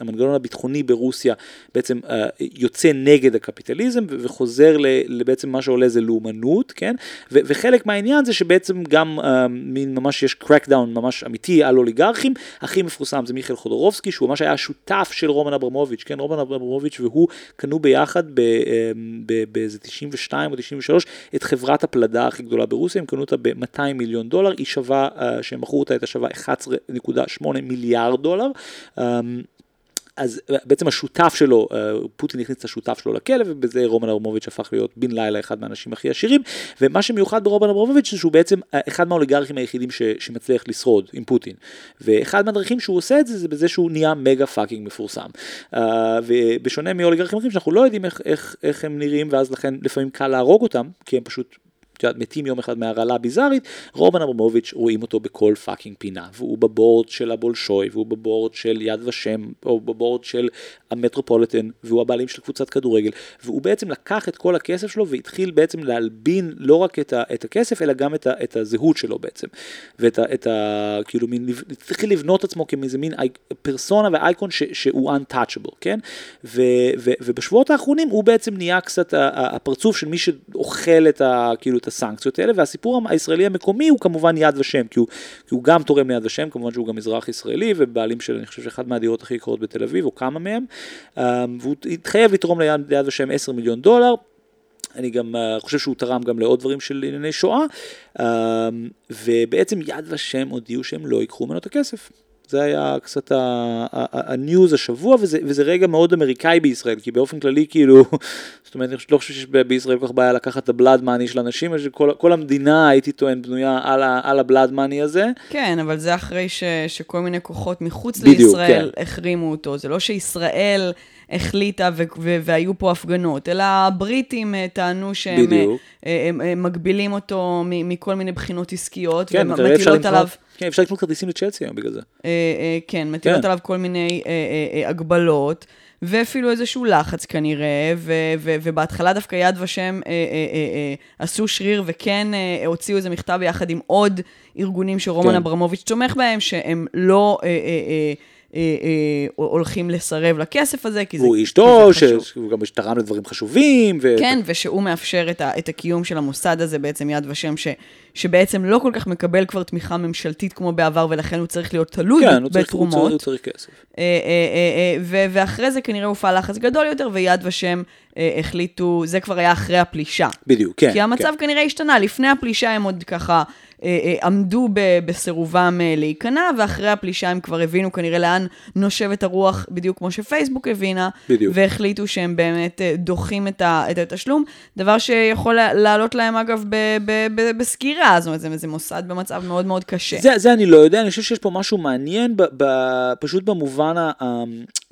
המנגנון הביטחוני ברוסיה בעצם uh, יוצא נגד הקפיטליזם וחוזר ל, לבעצם מה שעולה זה לאומנות, כן? ו- וחלק מהעניין זה שבעצם גם אה, מין ממש יש קרקדאון ממש אמיתי על אוליגרכים, הכי מפורסם זה מיכאל חודורובסקי, שהוא ממש היה השותף של רומן אברמוביץ', כן? רומן אברמוביץ' והוא קנו ביחד אה, באיזה 92 או 93 את חברת הפלדה הכי גדולה ברוסיה, הם קנו אותה ב-200 מיליון דולר, היא שווה, אה, שהם מכרו אותה הייתה שווה 11.8 מיליארד דולר. אה, אז בעצם השותף שלו, אה, פוטין הכניס את השותף שלו לכלא, ובזה רומן אברמוביץ' הפך להיות בן לילה אחד מהאנשים הכי עשירים, ומה שמיוחד ברומן אברמוביץ' זה שהוא בעצם אה, אחד מהאוליגרכים היחידים ש, שמצליח לשרוד עם פוטין. ואחד מהדרכים שהוא עושה את זה, זה בזה שהוא נהיה מגה fucking מפורסם. אה, ובשונה מאוליגרכים אחרים שאנחנו לא יודעים איך, איך, איך הם נראים, ואז לכן לפעמים קל להרוג אותם, כי הם פשוט מתים יום אחד מהרעלה ביזארית, רומן אברמוביץ' רואים אותו בכל fucking פינה, והוא ב board של הבולשוי, והוא ב board של יד ושם, או ב board של המטרופוליטן, והוא הבעלים של קבוצת כדורגל, והוא בעצם לקח את כל הכסף שלו והתחיל בעצם להלבין לא רק את, ה, את הכסף, אלא גם את, ה, את הזהות שלו בעצם, ואת ה, את ה... כאילו מין, התחיל לבנות עצמו כמאיזה מין פרסונה ואייקון ש, שהוא untouchable, כן? ו, ו, ובשבועות האחרונים הוא בעצם נהיה קצת הפרצוף של מי שאוכל את ה... כאילו את הסנקציות האלה, והסיפור הישראלי המקומי הוא כמובן יד ושם, כי הוא, כי הוא גם תורם ליד ושם, כמובן שהוא גם אזרח ישראלי, ובעלים של, אני חושב, שאחד מהדירות הכי יקרות בתל אביב, או כמה מהם, um, והוא התחייב לתרום ליד, ליד ושם 10 מיליון דולר. אני גם uh, חושב שהוא תרם גם לעוד דברים של ענייני שואה, um, ובעצם יד ושם הודיעו שהם לא ייקחו ממנו את הכסף. זה היה קצת הניוז השבוע, וזה, וזה רגע מאוד אמריקאי בישראל, כי באופן כללי כאילו, זאת אומרת, אני לא חושב שיש בישראל כל כך בעיה לקחת את הבלאד מאני של אנשים, כל, כל המדינה, הייתי טוען, בנויה על, ה, על הבלאד מאני הזה. כן, אבל זה אחרי ש, שכל מיני כוחות מחוץ בדיוק, לישראל כן. החרימו אותו, זה לא שישראל... החליטה ו- ו- והיו פה הפגנות, אלא הבריטים אה, טענו שהם הם, אה, הם, הם מגבילים אותו מכל מיני בחינות עסקיות, כן, ומטילות עליו... כן, אפשר לקנות כרטיסים לצ'לסי היום בגלל זה. אה, כן, מטילות כן. עליו כל מיני הגבלות. ואפילו איזשהו לחץ כנראה, ו- ו- ובהתחלה דווקא יד ושם אה, אה, אה, אה, עשו שריר וכן אה, הוציאו איזה מכתב יחד עם עוד ארגונים שרומן כן. אברמוביץ' תומך בהם, שהם לא... אה, אה, אה, הולכים לסרב לכסף הזה, כי זה, הוא איש טוב, שהוא גם תרם לדברים חשובים. ו... כן, ושהוא מאפשר את, ה, את הקיום של המוסד הזה, בעצם יד ושם, ש, שבעצם לא כל כך מקבל כבר תמיכה ממשלתית כמו בעבר, ולכן הוא צריך להיות תלוי כן, בתרומות. כן, הוא צריך כסף. אה, אה, אה, ו- ואחרי זה כנראה הופעל לחץ גדול יותר, ויד ושם אה, החליטו, זה כבר היה אחרי הפלישה. בדיוק, כן. כי המצב כן. כנראה השתנה, לפני הפלישה הם עוד ככה... אה, אה, עמדו בסירובם אה, להיכנע, ואחרי הפלישה הם כבר הבינו כנראה לאן נושבת הרוח, בדיוק כמו שפייסבוק הבינה, בדיוק. והחליטו שהם באמת דוחים את, התשלום, דבר שיכול לעלות להם אגב בסגירה, זאת אומרת, זה, מוסד במצב מאוד מאוד קשה. זה, זה אני לא יודע, אני חושב שיש פה משהו מעניין, ב, ב, פשוט במובן ה...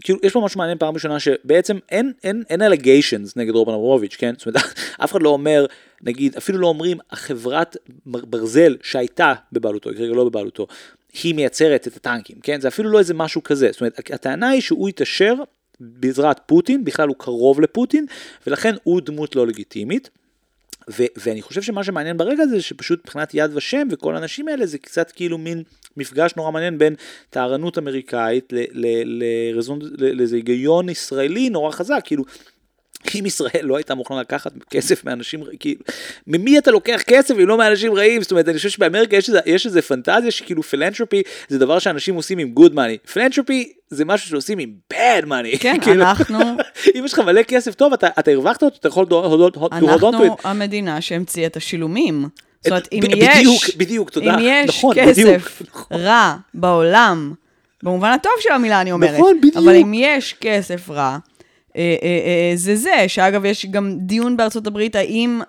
כאילו, יש פה משהו מעניין פעם ראשונה, שבעצם אין, אין, אין אלגיישנס נגד רובן אברוביץ', כן? זאת אומרת, אף אחד לא אומר... נגיד, אפילו לא אומרים, החברת ברזל שהייתה בבעלותו, כרגע לא בבעלותו, היא מייצרת את הטנקים, כן? זה אפילו לא איזה משהו כזה. זאת אומרת, הטענה היא שהוא התעשר בעזרת פוטין, בכלל הוא קרוב לפוטין, ולכן הוא דמות לא לגיטימית. ו- ואני חושב שמה שמעניין ברגע הזה, שפשוט מבחינת יד ושם וכל האנשים האלה, זה קצת כאילו מין מפגש נורא מעניין בין טהרנות אמריקאית לאיזה היגיון ישראלי נורא חזק, כאילו אם ישראל לא הייתה מוכנה לקחת כסף מאנשים, כאילו, ממי אתה לוקח כסף אם לא מאנשים רעים? זאת אומרת, אני חושב שבאמריקה יש, יש איזה פנטזיה שכאילו פילנטרופי זה דבר שאנשים עושים עם good money. פילנטרופי זה משהו שעושים עם bad money. כן, כאילו, אנחנו... אם יש לך מלא כסף טוב, אתה, אתה הרווחת אותו, אתה יכול להודות אותו. אנחנו המדינה שהמציאה את השילומים. זאת אומרת, אם יש, בדיוק, בדיוק, תודה. אם יש נכון, כסף בדיוק, נכון. רע בעולם, במובן הטוב של המילה אני אומרת, נכון, בדיוק. אבל אם יש כסף רע, זה זה, שאגב, יש גם דיון בארצות הברית, האם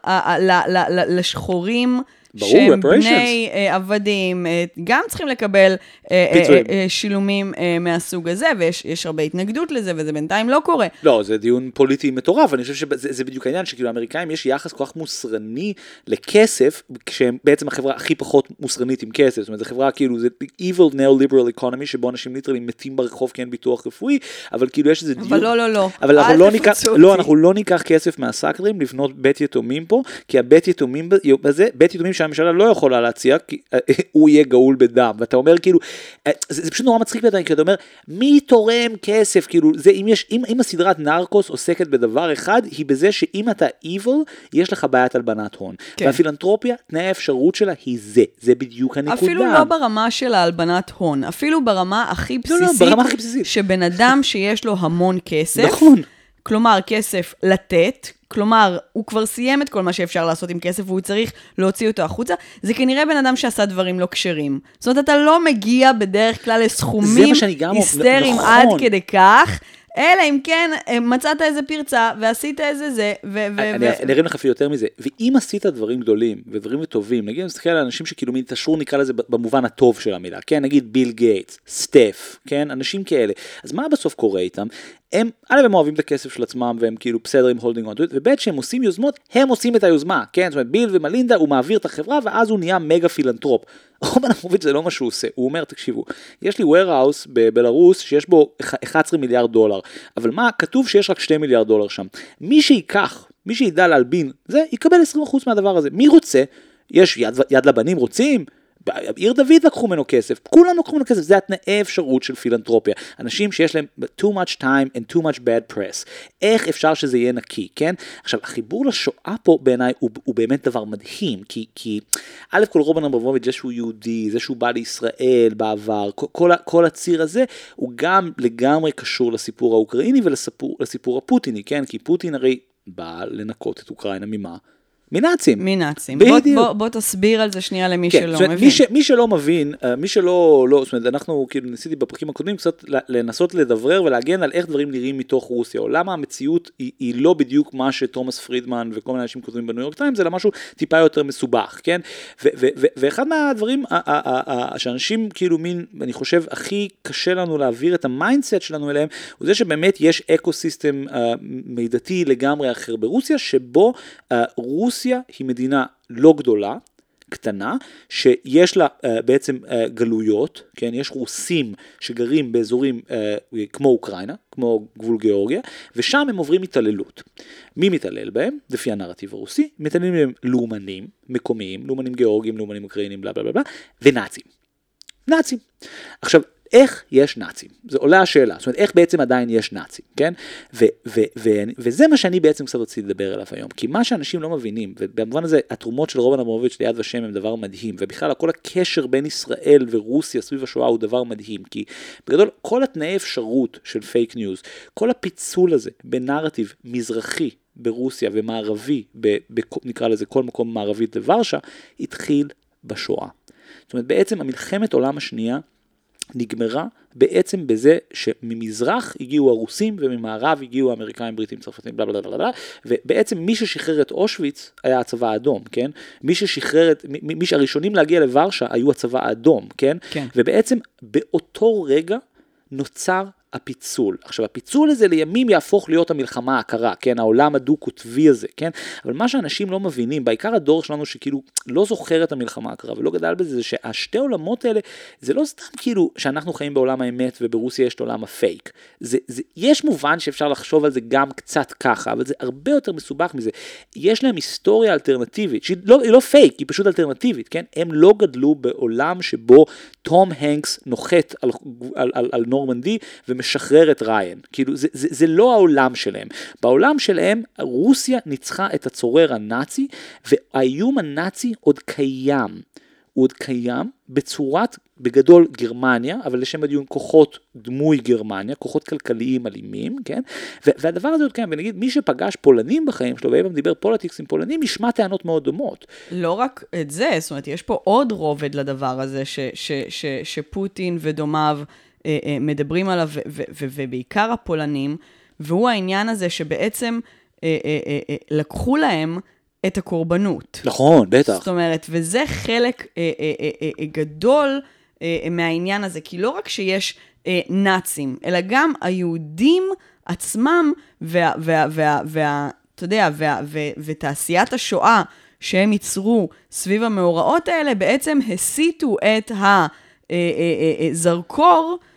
לשחורים... ברור, שהם בני uh, עבדים, uh, גם צריכים לקבל uh, uh, uh, שילומים uh, מהסוג הזה, ויש הרבה התנגדות לזה, וזה בינתיים לא קורה. לא, זה דיון פוליטי מטורף, אני חושב שזה בדיוק העניין, שכאילו האמריקאים יש יחס כל כך מוסרני לכסף, כשהם בעצם החברה הכי פחות מוסרנית עם כסף, זאת אומרת, זו חברה כאילו, זה evil neo-liberal economy, שבו אנשים ליטרלי מתים ברחוב כי אין ביטוח רפואי, אבל כאילו יש איזה דיון... אבל לא, לא, לא, אבל אנחנו לא, ניקח, לא, אנחנו לא ניקח כסף מהסאקרים לבנות בית יתומים פה, כי הבית יתומים בזה, בית יתומים שהממשלה לא יכולה להציע, כי אה, הוא יהיה גאול בדם, ואתה אומר כאילו, אה, זה, זה פשוט נורא מצחיק בעיניי, כי אתה אומר, מי תורם כסף, כאילו, זה אם יש, אם, אם הסדרת נרקוס עוסקת בדבר אחד, היא בזה שאם אתה evil, יש לך בעיית הלבנת הון. כן. והפילנטרופיה, תנאי האפשרות שלה היא זה, זה בדיוק הנקודה. אפילו לא ברמה של ההלבנת הון, אפילו ברמה הכי לא, לא, בסיסית, ברמה הכי בסיסית. שבן אדם שיש לו המון כסף, נכון. כלומר כסף לתת, כלומר הוא כבר סיים את כל מה שאפשר לעשות עם כסף והוא צריך להוציא אותו החוצה, זה כנראה בן אדם שעשה דברים לא כשרים. זאת אומרת, אתה לא מגיע בדרך כלל לסכומים היסטריים נכון. עד כדי כך. אלא אם כן אה, מצאת איזה פרצה ועשית איזה זה, ו... ו- אני ו- אני ארים לך אפילו יותר מזה, ואם עשית דברים גדולים ודברים טובים, נגיד אני מסתכל על אנשים שכאילו מין התעשרו נקרא לזה במובן הטוב של המילה, כן, נגיד ביל גייטס, סטף, כן, אנשים כאלה, אז מה בסוף קורה איתם? הם, א' הם אוהבים את הכסף של עצמם והם כאילו בסדר עם holding on וב' שהם עושים יוזמות, הם עושים את היוזמה, כן, זאת אומרת ביל ומלינדה, הוא מעביר את החברה ואז הוא נהיה מגה פילנטרופ. רומן אברמוביץ' זה לא מה שהוא עושה, הוא אומר, תקשיבו, יש לי warehouse בבלארוס שיש בו 11 מיליארד דולר, אבל מה, כתוב שיש רק 2 מיליארד דולר שם. מי שייקח, מי שידע להלבין, זה יקבל 20% מהדבר הזה. מי רוצה? יש יד, יד לבנים רוצים? עיר דוד לקחו ממנו כסף, כולם לקחו ממנו כסף, זה התנאי אפשרות של פילנטרופיה. אנשים שיש להם too much time and too much bad press. איך אפשר שזה יהיה נקי, כן? עכשיו, החיבור לשואה פה בעיניי הוא, הוא באמת דבר מדהים, כי, כי א' כל רומן אברמוביץ' זה שהוא יהודי, זה שהוא בא לישראל בעבר, כל, כל, כל הציר הזה, הוא גם לגמרי קשור לסיפור האוקראיני ולסיפור לסיפור הפוטיני, כן? כי פוטין הרי בא לנקות את אוקראינה ממה? מנאצים. מנאצים. בוא, בדיוק. בוא, בוא תסביר על זה שנייה למי כן, שלא זאת מבין. מי, ש, מי שלא מבין, אה, מי שלא, לא, זאת אומרת, אנחנו כאילו ניסיתי בפרקים הקודמים קצת לנסות לדברר ולהגן על איך דברים נראים מתוך רוסיה, או למה המציאות היא, היא לא בדיוק מה שתומאס פרידמן וכל מיני אנשים כותבים בניו יורק טיימס, אלא משהו טיפה יותר מסובך, כן? ו- ו- ו- ואחד מהדברים שאנשים כאילו מין, אני חושב, הכי קשה לנו להעביר את ה mindset שלנו אליהם, הוא זה שבאמת יש eco system אה, מידתי לגמרי אחר ברוסיה, שבו אה, רוסיה היא מדינה לא גדולה, קטנה, שיש לה uh, בעצם uh, גלויות, כן, יש רוסים שגרים באזורים uh, כמו אוקראינה, כמו גבול גיאורגיה, ושם הם עוברים התעללות. מי מתעלל בהם? לפי הנרטיב הרוסי, מתעללים בהם לאומנים, מקומיים, לאומנים גיאורגים, לאומנים אוקראינים, בלה בלה בלה, ונאצים. נאצים. עכשיו, איך יש נאצים? זה עולה השאלה, זאת אומרת, איך בעצם עדיין יש נאצים, כן? ו- ו- ו- וזה מה שאני בעצם קצת רציתי לדבר עליו היום, כי מה שאנשים לא מבינים, ובמובן הזה התרומות של רומן אברמוביץ' ליד ושם הם דבר מדהים, ובכלל כל הקשר בין ישראל ורוסיה סביב השואה הוא דבר מדהים, כי בגדול כל התנאי אפשרות של fake news, כל הפיצול הזה בנרטיב מזרחי ברוסיה ומערבי, ב- ב- נקרא לזה כל מקום מערבית לוורשה, התחיל בשואה. זאת אומרת, בעצם המלחמת עולם השנייה נגמרה בעצם בזה שממזרח הגיעו הרוסים וממערב הגיעו האמריקאים, בריטים, צרפתים, בלה בלה בלה בלה, ובעצם מי ששחרר את אושוויץ היה הצבא האדום, כן? מי ששחרר את, מי, מי שהראשונים להגיע לוורשה היו הצבא האדום, כן? כן. ובעצם באותו רגע נוצר הפיצול. עכשיו הפיצול הזה לימים יהפוך להיות המלחמה הקרה, כן, העולם הדו-קוטבי הזה, כן, אבל מה שאנשים לא מבינים, בעיקר הדור שלנו שכאילו לא זוכר את המלחמה הקרה ולא גדל בזה, זה שהשתי עולמות האלה, זה לא סתם כאילו שאנחנו חיים בעולם האמת וברוסיה יש את עולם הפייק. זה, זה, יש מובן שאפשר לחשוב על זה גם קצת ככה, אבל זה הרבה יותר מסובך מזה. יש להם היסטוריה אלטרנטיבית, שהיא לא, לא פייק, היא פשוט אלטרנטיבית, כן, הם לא גדלו בעולם שבו טום הנקס נוחת על, על, על, על נורמנדי ומשחרר את ריין. כאילו, זה, זה, זה לא העולם שלהם. בעולם שלהם, רוסיה ניצחה את הצורר הנאצי, והאיום הנאצי עוד קיים. הוא עוד קיים בצורת, בגדול, גרמניה, אבל לשם הדיון כוחות דמוי גרמניה, כוחות כלכליים אלימים, כן? והדבר הזה עוד קיים, ונגיד, מי שפגש פולנים בחיים שלו, ואי פעם דיבר politics עם פולנים, ישמע טענות מאוד דומות. לא רק את זה, זאת אומרת, יש פה עוד רובד לדבר הזה, ש, ש, ש, שפוטין ודומיו מדברים עליו, ו, ו, ו, ובעיקר הפולנים, והוא העניין הזה שבעצם אה, אה, אה, אה, לקחו להם את הקורבנות. נכון, בטח. זאת אומרת, וזה חלק אה, אה, אה, אה, אה, גדול אה, מהעניין הזה, כי לא רק שיש אה, נאצים, אלא גם היהודים עצמם, אתה יודע, ותעשיית השואה שהם ייצרו סביב המאורעות האלה, בעצם הסיטו את הזרקור אה, אה,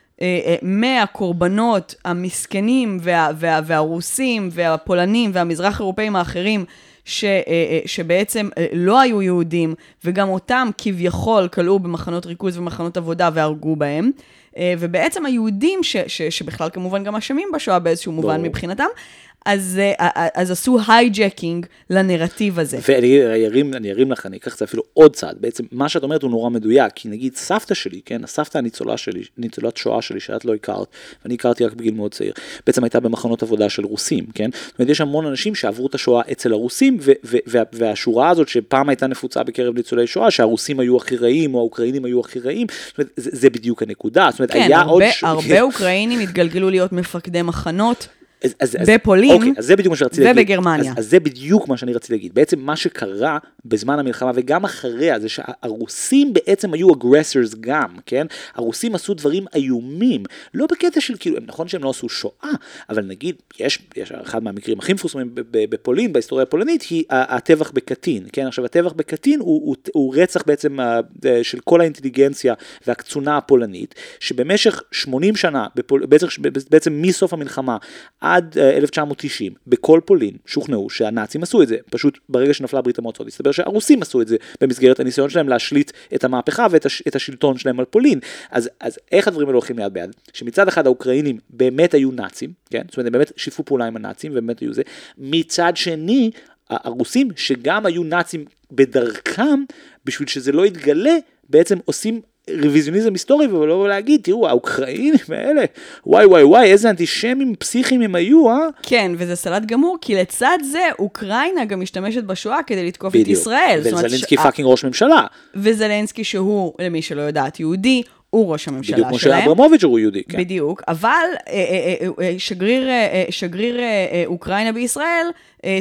מהקורבנות המסכנים וה, וה, והרוסים והפולנים והמזרח אירופאים האחרים, ש, אה, אה, שבעצם אה, לא היו יהודים, וגם אותם כביכול כלאו במחנות ריכוז ומחנות עבודה והרגו בהם. אה, ובעצם היהודים, ש, ש, שבכלל כמובן גם אשמים בשואה באיזשהו מובן ברור. מבחינתם, אז, אה, אה, אז עשו hijacking לנרטיב הזה. ואני ארים, אני ארים לך, אני אקח את זה אפילו עוד צעד. בעצם מה שאת אומרת הוא נורא מדויק, כי נגיד סבתא שלי, כן, הסבתא הניצולה שלי, ניצולת שואה שלי, שאת לא הכרת, ואני הכרתי רק בגיל מאוד צעיר, בעצם הייתה במחנות עבודה של רוסים, כן? זאת אומרת, יש המון אנשים שעברו את השואה אצל הרוסים, ו- ו- וה- והשורה הזאת שפעם הייתה נפוצה בקרב ניצולי שואה, שהרוסים היו הכי רעים, או האוקראינים היו הכי רעים, זאת אומרת, זה, זה בדיוק הנקודה. זאת אומרת, כן, היה עוד... הרבה, ש- הרבה אוקראינים התגלגלו להיות מפקדי מחנות. אז, אז, בפולין אוקיי, אז זה בדיוק מה שרציתי להגיד. ובגרמניה. אז, אז זה בדיוק מה שאני רציתי להגיד. בעצם מה שקרה בזמן המלחמה וגם אחריה, זה שהרוסים בעצם היו aggressors גם, כן? הרוסים עשו דברים איומים. לא בקטע של כאילו, נכון שהם לא עשו שואה, אבל נגיד, יש, יש אחד מהמקרים הכי מפורסמים בפולין, בהיסטוריה הפולנית, היא הטבח בקטין, כן? עכשיו, הטבח בקטין הוא, הוא, הוא רצח בעצם אה, של כל האינטליגנציה והקצונה הפולנית, שבמשך 80 שנה, בפול, בעצם, בעצם מסוף המלחמה עד אה, 1990, בכל פולין שוכנעו שהנאצים עשו את זה. פשוט ברגע שנפלה ברית המועצות, הסתבר שהרוסים עשו את זה במסגרת הניסיון שלהם להשליט את המהפכה ואת הש, את השלטון שלהם על פולין. אז, אז איך הדברים האלה הולכים יד ביד? שמצד אחד האוקראינים באמת היו נאצים, כן? זאת אומרת, הם באמת שיתפו פעולה עם הנאצים ובאמת היו זה. מצד שני, הרוסים, שגם היו נאצים בדרכם, בשביל שזה לא יתגלה, בעצם עושים רוויזיוניזם היסטורי ולא להגיד, תראו, האוקראינים האלה, וואי וואי וואי, איזה אנטישמים פסיכיים הם היו, אה? כן, וזה סלט גמור, כי לצד זה, אוקראינה גם משתמשת בשואה כדי לתקוף את ישראל. וזלנסקי ש- fucking ראש ממשלה. וזלנסקי, שהוא, למי שלא יודעת, יהודי, הוא ראש הממשלה בדיוק כמו שלהם. שאברמוביץ' הוא יהודי, כן. בדיוק, אבל אה, אה, אה, שגריר, שגריר אוקראינה בישראל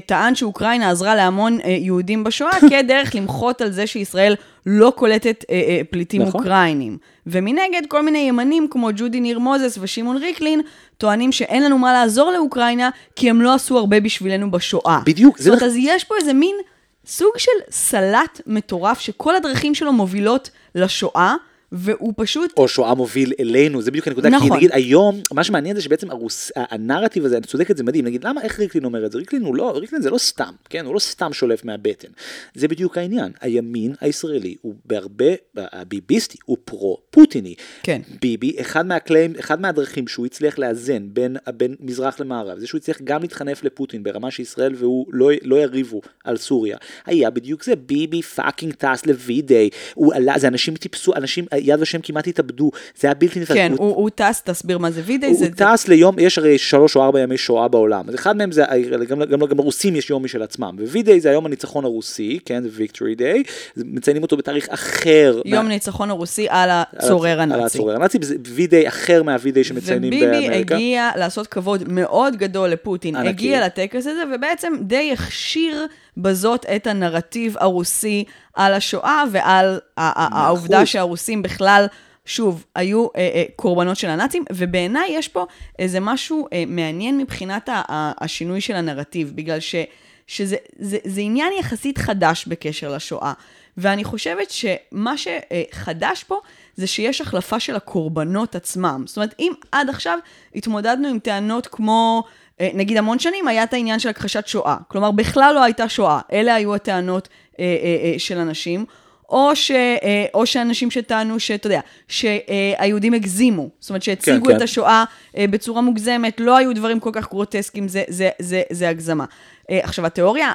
טען שאוקראינה עזרה להמון יהודים בשואה כדרך למחות על זה שישראל לא קולטת פליטים נכון. אוקראינים. ומנגד, כל מיני ימנים כמו ג'ודי ניר מוזס ושמעון ריקלין טוענים שאין לנו מה לעזור לאוקראינה כי הם לא עשו הרבה בשבילנו בשואה. בדיוק, זאת אומרת, אז יש פה איזה מין סוג של סלט מטורף שכל הדרכים שלו מובילות לשואה, והוא פשוט או שואה מוביל אלינו, זה בדיוק הנקודה, כי נכון. נגיד היום, מה שמעניין זה שבעצם הרוס, הנרטיב הזה, אני צודקת, זה מדהים, נגיד למה, איך ריקלין אומר את זה? ריקלין הוא לא, ריקלין זה לא סתם, כן? הוא לא סתם שולף מהבטן. זה בדיוק העניין, הימין הישראלי הוא בהרבה, הביביסטי הוא פרו-פוטיני. כן. ביבי, אחד מהקליים, אחד מהדרכים שהוא הצליח לאזן בין, בין מזרח למערב, זה שהוא הצליח גם להתחנף לפוטין ברמה שישראל והוא לא, לא יריבו על סוריה, היה בדיוק זה, ביבי פאקינג טס זה אנשים טיפסו, אנשים, יד ושם כמעט התאבדו, זה היה בלתי נתפס. כן, הוא- הוא, הוא טס, תסביר מה זה וידי, הוא זה, זה טס ליום, יש הרי שלוש או ארבע ימי שואה בעולם, אז אחד מהם זה, גם, גם, גם לרוסים יש יום משל עצמם, ו-V-Day זה היום הניצחון הרוסי, כן, זה Day, אז מציינים אותו בתאריך אחר. יום מה- ניצחון הרוסי על הצורר על הנאצי. הצורר הנאצי, זה V-Day אחר מה-V-Day שמציינים וביבי באמריקה. הגיע לעשות כבוד מאוד גדול לפוטין, ענקי. הגיע לטקס הזה, ובעצם די הכשיר בזאת את הנרטיב הרוסי על השואה ועל העובדה. שהרוסים בכלל... שוב, היו אה, אה, קורבנות של הנאצים, ובעיניי יש פה איזה משהו אה, מעניין מבחינת ה- ה- השינוי של הנרטיב, בגלל ש, שזה זה, זה עניין יחסית חדש בקשר לשואה. ואני חושבת שמה שחדש פה זה שיש החלפה של הקורבנות עצמם. זאת אומרת, אם עד עכשיו התמודדנו עם טענות כמו, אה, נגיד המון שנים היה את העניין של הכחשת שואה. כלומר, בכלל לא הייתה שואה. אלה היו הטענות אה, אה, אה, של אנשים. או, ש, אה, או שאנשים שטענו שאתה יודע, שהיהודים הגזימו, זאת אומרת שהציגו כן, את כן. השואה אה, בצורה מוגזמת, לא היו דברים כל כך גרוטסקיים, זה, זה, זה, זה הגזמה. אה, עכשיו, התיאוריה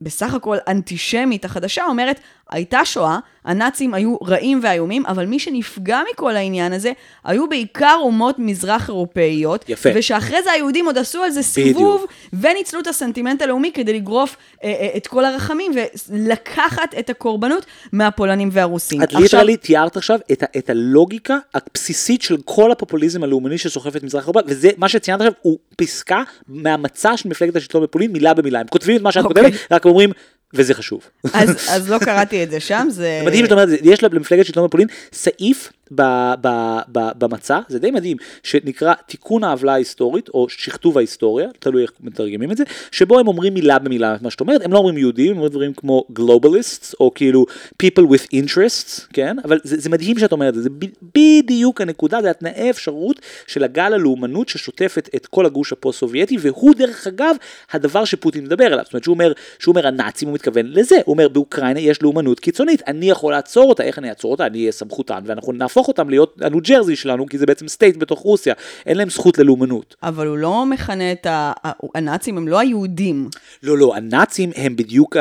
בסך הכל אנטישמית החדשה אומרת, הייתה שואה, הנאצים היו רעים ואיומים, אבל מי שנפגע מכל העניין הזה, היו בעיקר אומות מזרח אירופאיות, יפה. ושאחרי זה היהודים עוד עשו על זה סיבוב, וניצלו את הסנטימנט הלאומי כדי לגרוף אה, אה, את כל הרחמים, ולקחת את הקורבנות מהפולנים והרוסים. את ליטרלי תיארת עכשיו את, ה- את הלוגיקה הבסיסית של כל הפופוליזם הלאומני שסוחף את מזרח אירופה, וזה מה שציינת עכשיו הוא פסקה מהמצע של מפלגת השלטון בפולין מילה במילה. הם כותבים את מה שאת אוקיי. כותבת, רק אומרים, וזה חשוב. אז, אז לא קראתי את זה שם, זה... מדהים שאתה אומר, יש למפלגת שלטון בפולין סעיף ב- ב- ב- במצע, זה די מדהים, שנקרא תיקון העוולה ההיסטורית, או שכתוב ההיסטוריה, תלוי איך מתרגמים את זה, שבו הם אומרים מילה במילה מה שאת אומרת, הם לא אומרים יהודים, הם אומרים דברים כמו globalists, או כאילו people with interests, כן? אבל זה, זה מדהים שאת אומרת את זה, זה בדיוק הנקודה, זה התנאי אפשרות של הגל הלאומנות ששוטפת את כל הגוש הפוסט-סובייטי, והוא דרך אגב הדבר שפוטין מדבר עליו, זאת אומרת שהוא אומר, שהוא אומר הנאצים, הוא מתכוון לזה, הוא אומר באוקראינה יש לאומנות קיצונית, אני יכול לעצור אותה, איך אני אעצור אותה, אני אהיה סמכותן, ואנחנו נהפוך אותם להיות הניו ג'רזי שלנו, כי זה בעצם סטייט בתוך רוסיה, אין להם זכות ללאומנות. אבל הוא לא מכנה את ה... הנאצים, הם לא היהודים. לא, לא, הנאצים הם בדיוק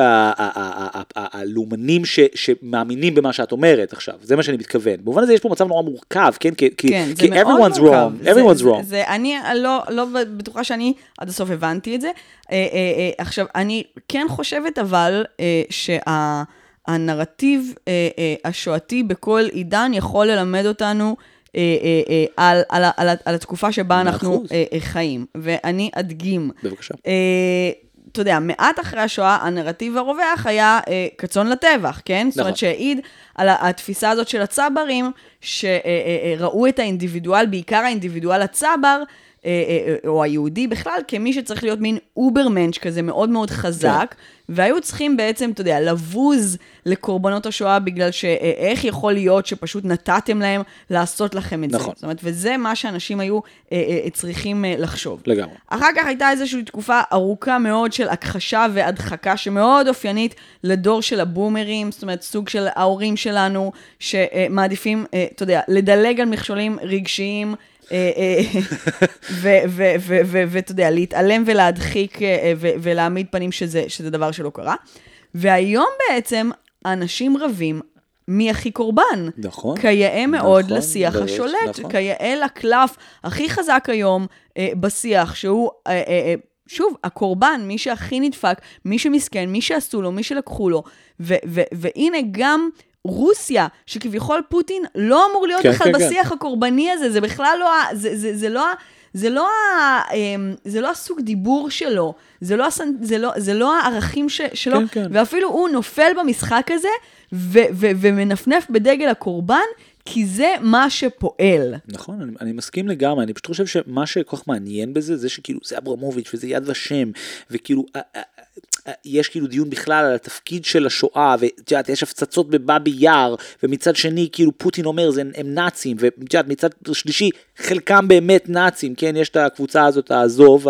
הלאומנים שמאמינים במה שאת אומרת עכשיו, זה מה שאני מתכוון. במובן הזה יש פה מצב נורא מורכב, כן? כי, everyone's wrong, everyone's wrong. זה, אני לא, לא בטוחה שאני עד הסוף הבנתי את זה. אה, אה, אה, עכשיו, אני כן חושבת אבל אה, שהנרטיב אה, אה, השואתי בכל עידן יכול ללמד אותנו אה, אה, אה, על, על, על, על התקופה שבה אנחנו. אה, אה, חיים. ואני אדגים. בבקשה. אה, אתה יודע, מעט אחרי השואה, הנרטיב הרווח היה אה, כצאן לטבח, כן? זאת אומרת נכון. שהעיד על התפיסה הזאת של הצברים, שראו את האינדיבידואל, בעיקר האינדיבידואל הצבר, אה, אה, אה, או היהודי בכלל, כמי שצריך להיות מין אוברמנץ' כזה מאוד מאוד חזק, והיו צריכים בעצם, אתה יודע, לבוז לקורבנות השואה בגלל שאיך יכול להיות שפשוט נתתם להם לעשות לכם את זה. נכון. זאת אומרת, וזה מה שאנשים היו אה, אה, צריכים אה, לחשוב. לגמרי. אחר כך הייתה איזושהי תקופה ארוכה מאוד של הכחשה והדחקה שמאוד אופיינית לדור של הבומרים, זאת אומרת, סוג של ההורים שלנו, שמעדיפים, אה, אתה יודע, לדלג על מכשולים רגשיים. אה, אה, ואתה יודע, להתעלם ולהדחיק אה, ולהעמיד פנים שזה, דבר שלא קרה. והיום בעצם אנשים רבים מי הכי קורבן. נכון. כיאה מאוד נכון, לשיח ברור, השולט, נכון. כיאה לקלף הכי חזק היום אה, בשיח, שהוא, אה, אה, אה, שוב, הקורבן, מי שהכי נדפק, מי שמסכן, מי שעשו לו, מי שלקחו לו. ו- ו- והנה גם... רוסיה, שכביכול פוטין לא אמור להיות כן, בכלל כן, כן. בשיח הקורבני הזה, זה בכלל לא, זה, זה, זה לא, זה לא, אמ, זה לא הסוג דיבור שלו, זה לא, זה לא, זה לא הערכים ש, שלו, כן, כן. ואפילו הוא נופל במשחק הזה ו- ו- ומנפנף בדגל הקורבן, כי זה מה שפועל. נכון, אני, אני מסכים לגמרי, אני פשוט חושב שמה שכל כך מעניין בזה, זה שכאילו זה אברמוביץ' וזה יד ושם, וכאילו יש כאילו דיון בכלל על התפקיד של השואה, ואת יודעת, יש הפצצות בבאבי יאר, ומצד שני כאילו פוטין אומר זה, הם נאצים, ואת יודעת, מצד שלישי חלקם באמת נאצים, כן, יש את הקבוצה הזאת, האזוב,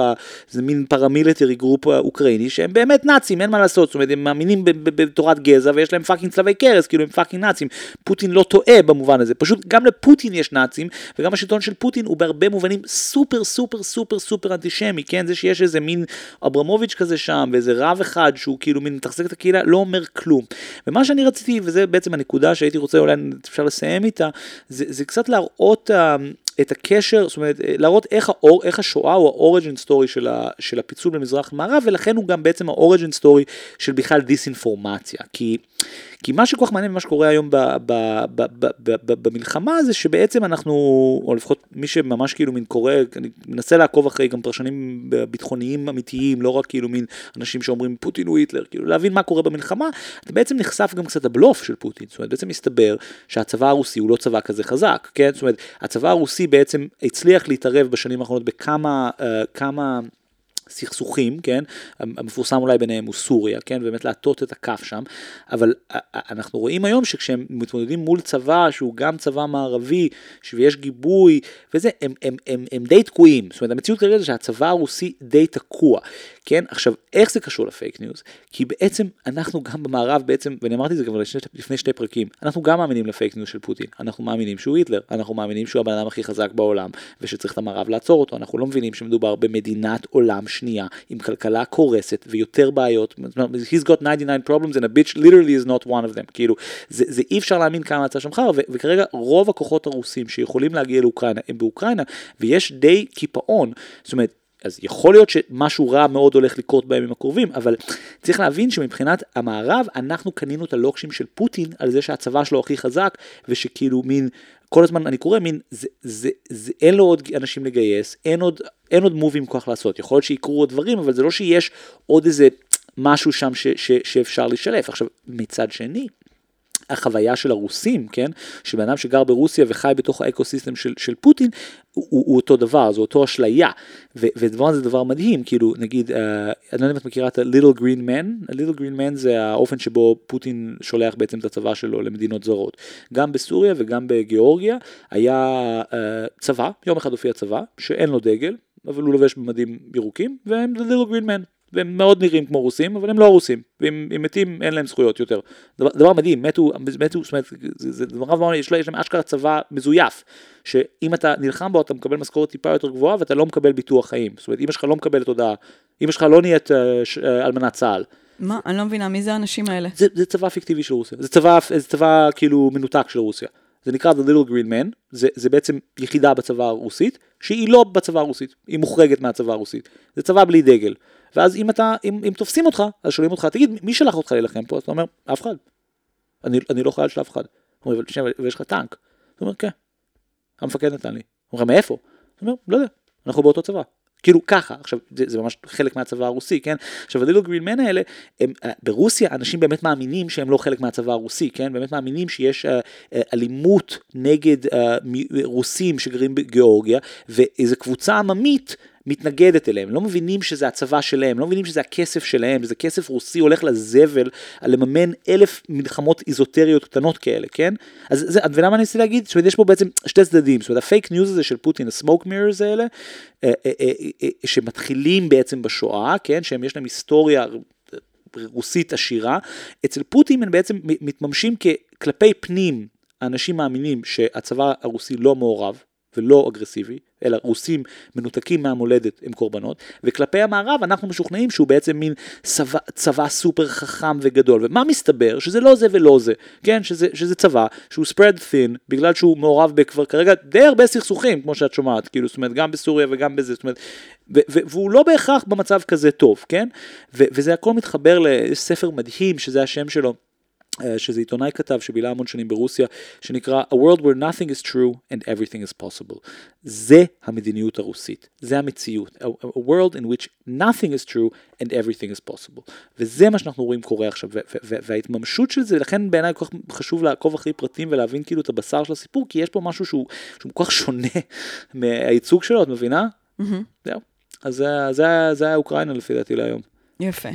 זה מין paramilitary group אוקראיני, שהם באמת נאצים, אין מה לעשות, זאת אומרת, הם מאמינים בתורת גזע, ויש להם fucking צלבי קרס, כאילו הם fucking נאצים, פוטין לא טועה במובן הזה, פשוט גם לפוטין יש נאצים, וגם השלטון של פוטין הוא בהרבה מובנים סופר סופר סופר סופר אנטישמי, כן, זה שיש איזה מין אברמוביץ' כזה שם, ואיזה רב אחד שהוא כאילו מין מתחזק את הקהילה, לא אומר כלום. ומה שאני רציתי, וזה בעצם הנקודה שהייתי רוצה אולי אפשר לסיים איתה, זה, זה קצת להראות אה, את הקשר, זאת אומרת, אה, להראות איך, האור, איך השואה הוא ה origin story של, ה, של הפיצול במזרח מערב, ולכן הוא גם בעצם ה origin story של בכלל דיסאינפורמציה. כי, כי מה שכל כך מעניין במה שקורה היום ב, ב, ב, ב, ב, ב, במלחמה זה שבעצם אנחנו, או לפחות מי שממש כאילו מין קורא, אני מנסה לעקוב אחרי גם פרשנים ביטחוניים אמיתיים, לא רק כאילו מין אנשים שאומרים פוטין הוא היטלר, כאילו להבין מה קורה במלחמה, אתה בעצם נחשף גם קצת הבלוף של פוטין, זאת אומרת בעצם מסתבר שהצבא הרוסי הוא לא צבא כזה חזק, כן? זאת אומרת הצבא הרוסי בעצם הצליח להתערב בשנים האחרונות בכמה, uh, כמה סכסוכים, כן, המפורסם אולי ביניהם הוא סוריה, כן, באמת להטות את הכף שם, אבל אנחנו רואים היום שכשהם מתמודדים מול צבא שהוא גם צבא מערבי, ויש גיבוי וזה, הם, הם, הם, הם די תקועים, זאת אומרת המציאות כרגע זה שהצבא הרוסי די תקוע, כן, עכשיו איך זה קשור לפייק ניוז? כי בעצם אנחנו גם במערב בעצם, ואני אמרתי את זה כבר לפני, לפני שתי פרקים, אנחנו גם מאמינים לפייק ניוז של פוטין, אנחנו מאמינים שהוא היטלר, אנחנו מאמינים שהוא הבן אדם הכי חזק בעולם, ושצריך את המערב לעצור אותו, אנחנו לא מבינים שמדובר במדינת עולם שנייה, עם כלכלה קורסת ויותר בעיות, he's got 99 problems and a bitch literally is not one of them, כאילו, זה, זה אי אפשר להאמין כמה יצא שם חרא, וכרגע רוב הכוחות הרוסים שיכולים להגיע לאוקראינה הם באוקראינה, ויש די קיפאון, זאת אומרת, אז יכול להיות שמשהו רע מאוד הולך לקרות בימים הקרובים, אבל צריך להבין שמבחינת המערב, אנחנו קנינו את הלוקשים של פוטין על זה שהצבא שלו הכי חזק, ושכאילו מין, כל הזמן אני קורא מין, זה, זה, זה, אין לו עוד אנשים לגייס, אין עוד, אין עוד מובים כל כך לעשות, יכול להיות שיקרו עוד דברים, אבל זה לא שיש עוד איזה משהו שם ש, ש, שאפשר לשלף. עכשיו, מצד שני, החוויה של הרוסים, כן? של בן אדם שגר ברוסיה וחי בתוך האקוסיסטם של, של פוטין, הוא, הוא אותו דבר, זו אותו אשליה. ודבר זה דבר מדהים, כאילו, נגיד, uh, אני לא יודע אם את מכירה את ה-Little Green Man, ה-Little Green Man זה האופן שבו פוטין שולח בעצם את הצבא שלו למדינות זרות. גם בסוריה וגם בגיאורגיה היה uh, צבא, יום אחד הופיע צבא, שאין לו דגל, אבל הוא לובש במדים ירוקים, והם The Little Green Man. והם מאוד נראים כמו רוסים, אבל הם לא רוסים, ואם הם מתים אין להם זכויות יותר. דבר, דבר מדהים, מתו, מתו, זאת אומרת, זה, זה דבר מאוד, יש, יש להם אשכרה צבא מזויף, שאם אתה נלחם בו אתה מקבל משכורת טיפה יותר גבוהה ואתה לא מקבל ביטוח חיים. זאת אומרת, אמא שלך לא מקבלת הודעה, אמא שלך לא נהיית אלמנת צה"ל. מה? אני לא מבינה, מי זה האנשים האלה? זה, זה צבא פיקטיבי של רוסיה, זה צבא, זה צבא כאילו מנותק של רוסיה. זה נקרא The Little Green Man, זה, זה בעצם יחידה בצבא הרוסית, שהיא לא בצבא הרוסית, היא מוחרגת מהצבא הרוסית. זה צבא בלי דגל. ואז אם אתה, אם, אם תופסים אותך, אז שואלים אותך, תגיד, מי שלח אותך להילחם פה? אז אתה אומר, אף אחד. אני, אני לא חייל של אף אחד. אומרים, ויש לך טנק. אתה אומר, כן. המפקד נתן לי. אומרים, מאיפה? אתה אומר, לא יודע, אנחנו באותו צבא. כאילו ככה, עכשיו זה, זה ממש חלק מהצבא הרוסי, כן? עכשיו ה little green men האלה, הם, אה, ברוסיה אנשים באמת מאמינים שהם לא חלק מהצבא הרוסי, כן? באמת מאמינים שיש אה, אה, אלימות נגד אה, רוסים שגרים בגיאורגיה, ואיזו קבוצה עממית מתנגדת אליהם, לא מבינים שזה הצבא שלהם, לא מבינים שזה הכסף שלהם, זה כסף רוסי הולך לזבל על לממן אלף מלחמות איזוטריות קטנות כאלה, כן? אז זה, ולמה אני רוצה להגיד? זאת אומרת, יש פה בעצם שתי צדדים, זאת אומרת, הפייק ניוז הזה של פוטין, ה smoke mirrors האלה, אה, אה, אה, שמתחילים בעצם בשואה, כן? שהם יש להם היסטוריה רוסית עשירה, אצל פוטין הם בעצם מתממשים ככלפי פנים, אנשים מאמינים שהצבא הרוסי לא מעורב, ולא אגרסיבי, אלא רוסים מנותקים מהמולדת הם קורבנות, וכלפי המערב אנחנו משוכנעים שהוא בעצם מין צבא, צבא סופר חכם וגדול, ומה מסתבר? שזה לא זה ולא זה, כן? שזה, שזה צבא שהוא spread thin, בגלל שהוא מעורב בכבר כרגע די הרבה סכסוכים, כמו שאת שומעת, כאילו, זאת אומרת, גם בסוריה וגם בזה, זאת אומרת, ו- ו- והוא לא בהכרח במצב כזה טוב, כן? ו- וזה הכל מתחבר לספר מדהים, שזה השם שלו. אה, שזה עיתונאי כתב שבילה המון שנים ברוסיה, שנקרא A World Where Nothing is True and Everything is Possible. זה המדיניות הרוסית, זה המציאות. A, a world in which nothing is true and everything is possible. וזה מה שאנחנו רואים קורה עכשיו, וההתממשות של זה, לכן בעיניי כל כך חשוב לעקוב אחרי פרטים ולהבין כאילו את הבשר של הסיפור, כי יש פה משהו שהוא, שהוא כל כך שונה מהייצוג שלו, את מבינה? Mm-hmm. זהו. אז זה, זה, זה האוקראינה לפי דעתי להיום. יפה.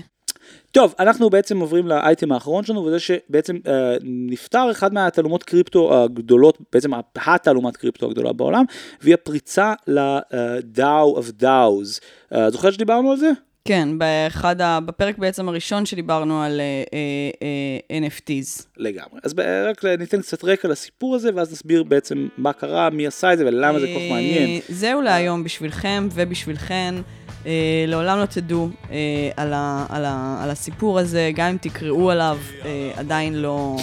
טוב, אנחנו בעצם עוברים לאייטם האחרון שלנו, וזה שבעצם אה, נפתר אחד מהתעלומות קריפטו הגדולות, בעצם התעלומת קריפטו הגדולה בעולם, והיא הפריצה ל-DAO of DAOs. אה, זוכרת שדיברנו על זה? כן, באחד ה... בפרק בעצם הראשון שדיברנו על uh, uh, uh, NFTs. לגמרי. אז רק ניתן קצת רקע לסיפור הזה, ואז נסביר בעצם מה קרה, מי עשה את זה ולמה זה כל כך מעניין. זהו להיום בשבילכם ובשבילכן. אה, לעולם לא תדעו אה, על, ה, על, ה, על הסיפור הזה, גם אם תקראו עליו, אה, עדיין לא,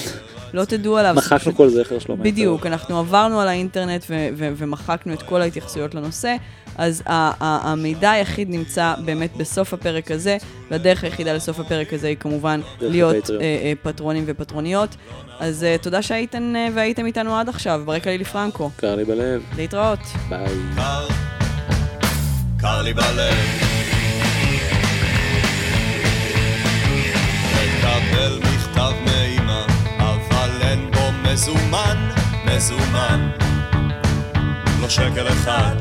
לא תדעו עליו. מחקנו כל זכר שלו. בדיוק, אנחנו עברנו על האינטרנט ו- ו- ומחקנו את כל ההתייחסויות לנושא, אז ה- ה- המידע היחיד נמצא באמת בסוף הפרק הזה, והדרך היחידה לסוף הפרק הזה היא כמובן להיות אה, אה, פטרונים ופטרוניות. אז אה, תודה שהייתן אה, והייתם איתנו עד עכשיו, ברקע לילי פרנקו. קר לי בלב. להתראות. ביי. קר לי בלב. מקבל מכתב מאמא, אבל אין בו מזומן, מזומן. לא שקל אחד.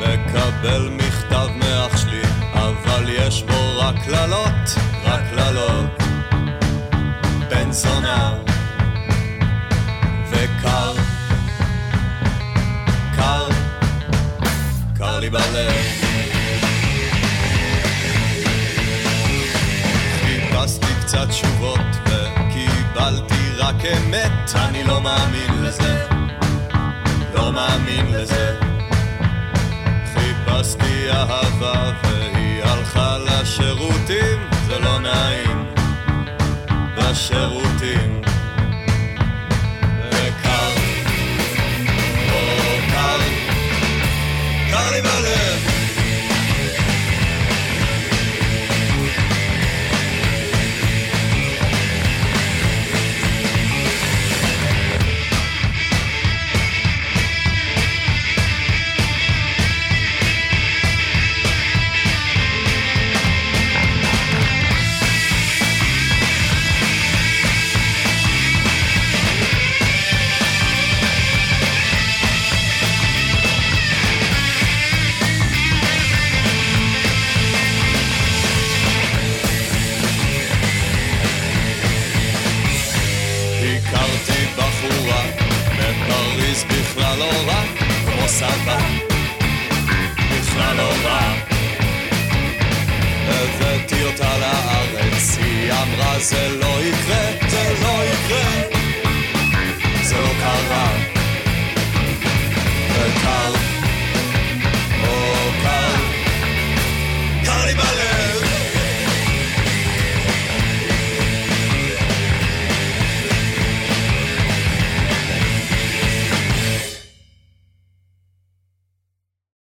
מקבל מכתב מאח שלי, אבל יש בו רק קללות, רק קללות. בן זונה וקר, קר קר לי בלב. חיפשתי קצת תשובות וקיבלתי רק אמת, אני לא מאמין לזה, לא מאמין לזה. חיפשתי אהבה והיא הלכה לשירותים, זה לא נעים, בשירותים.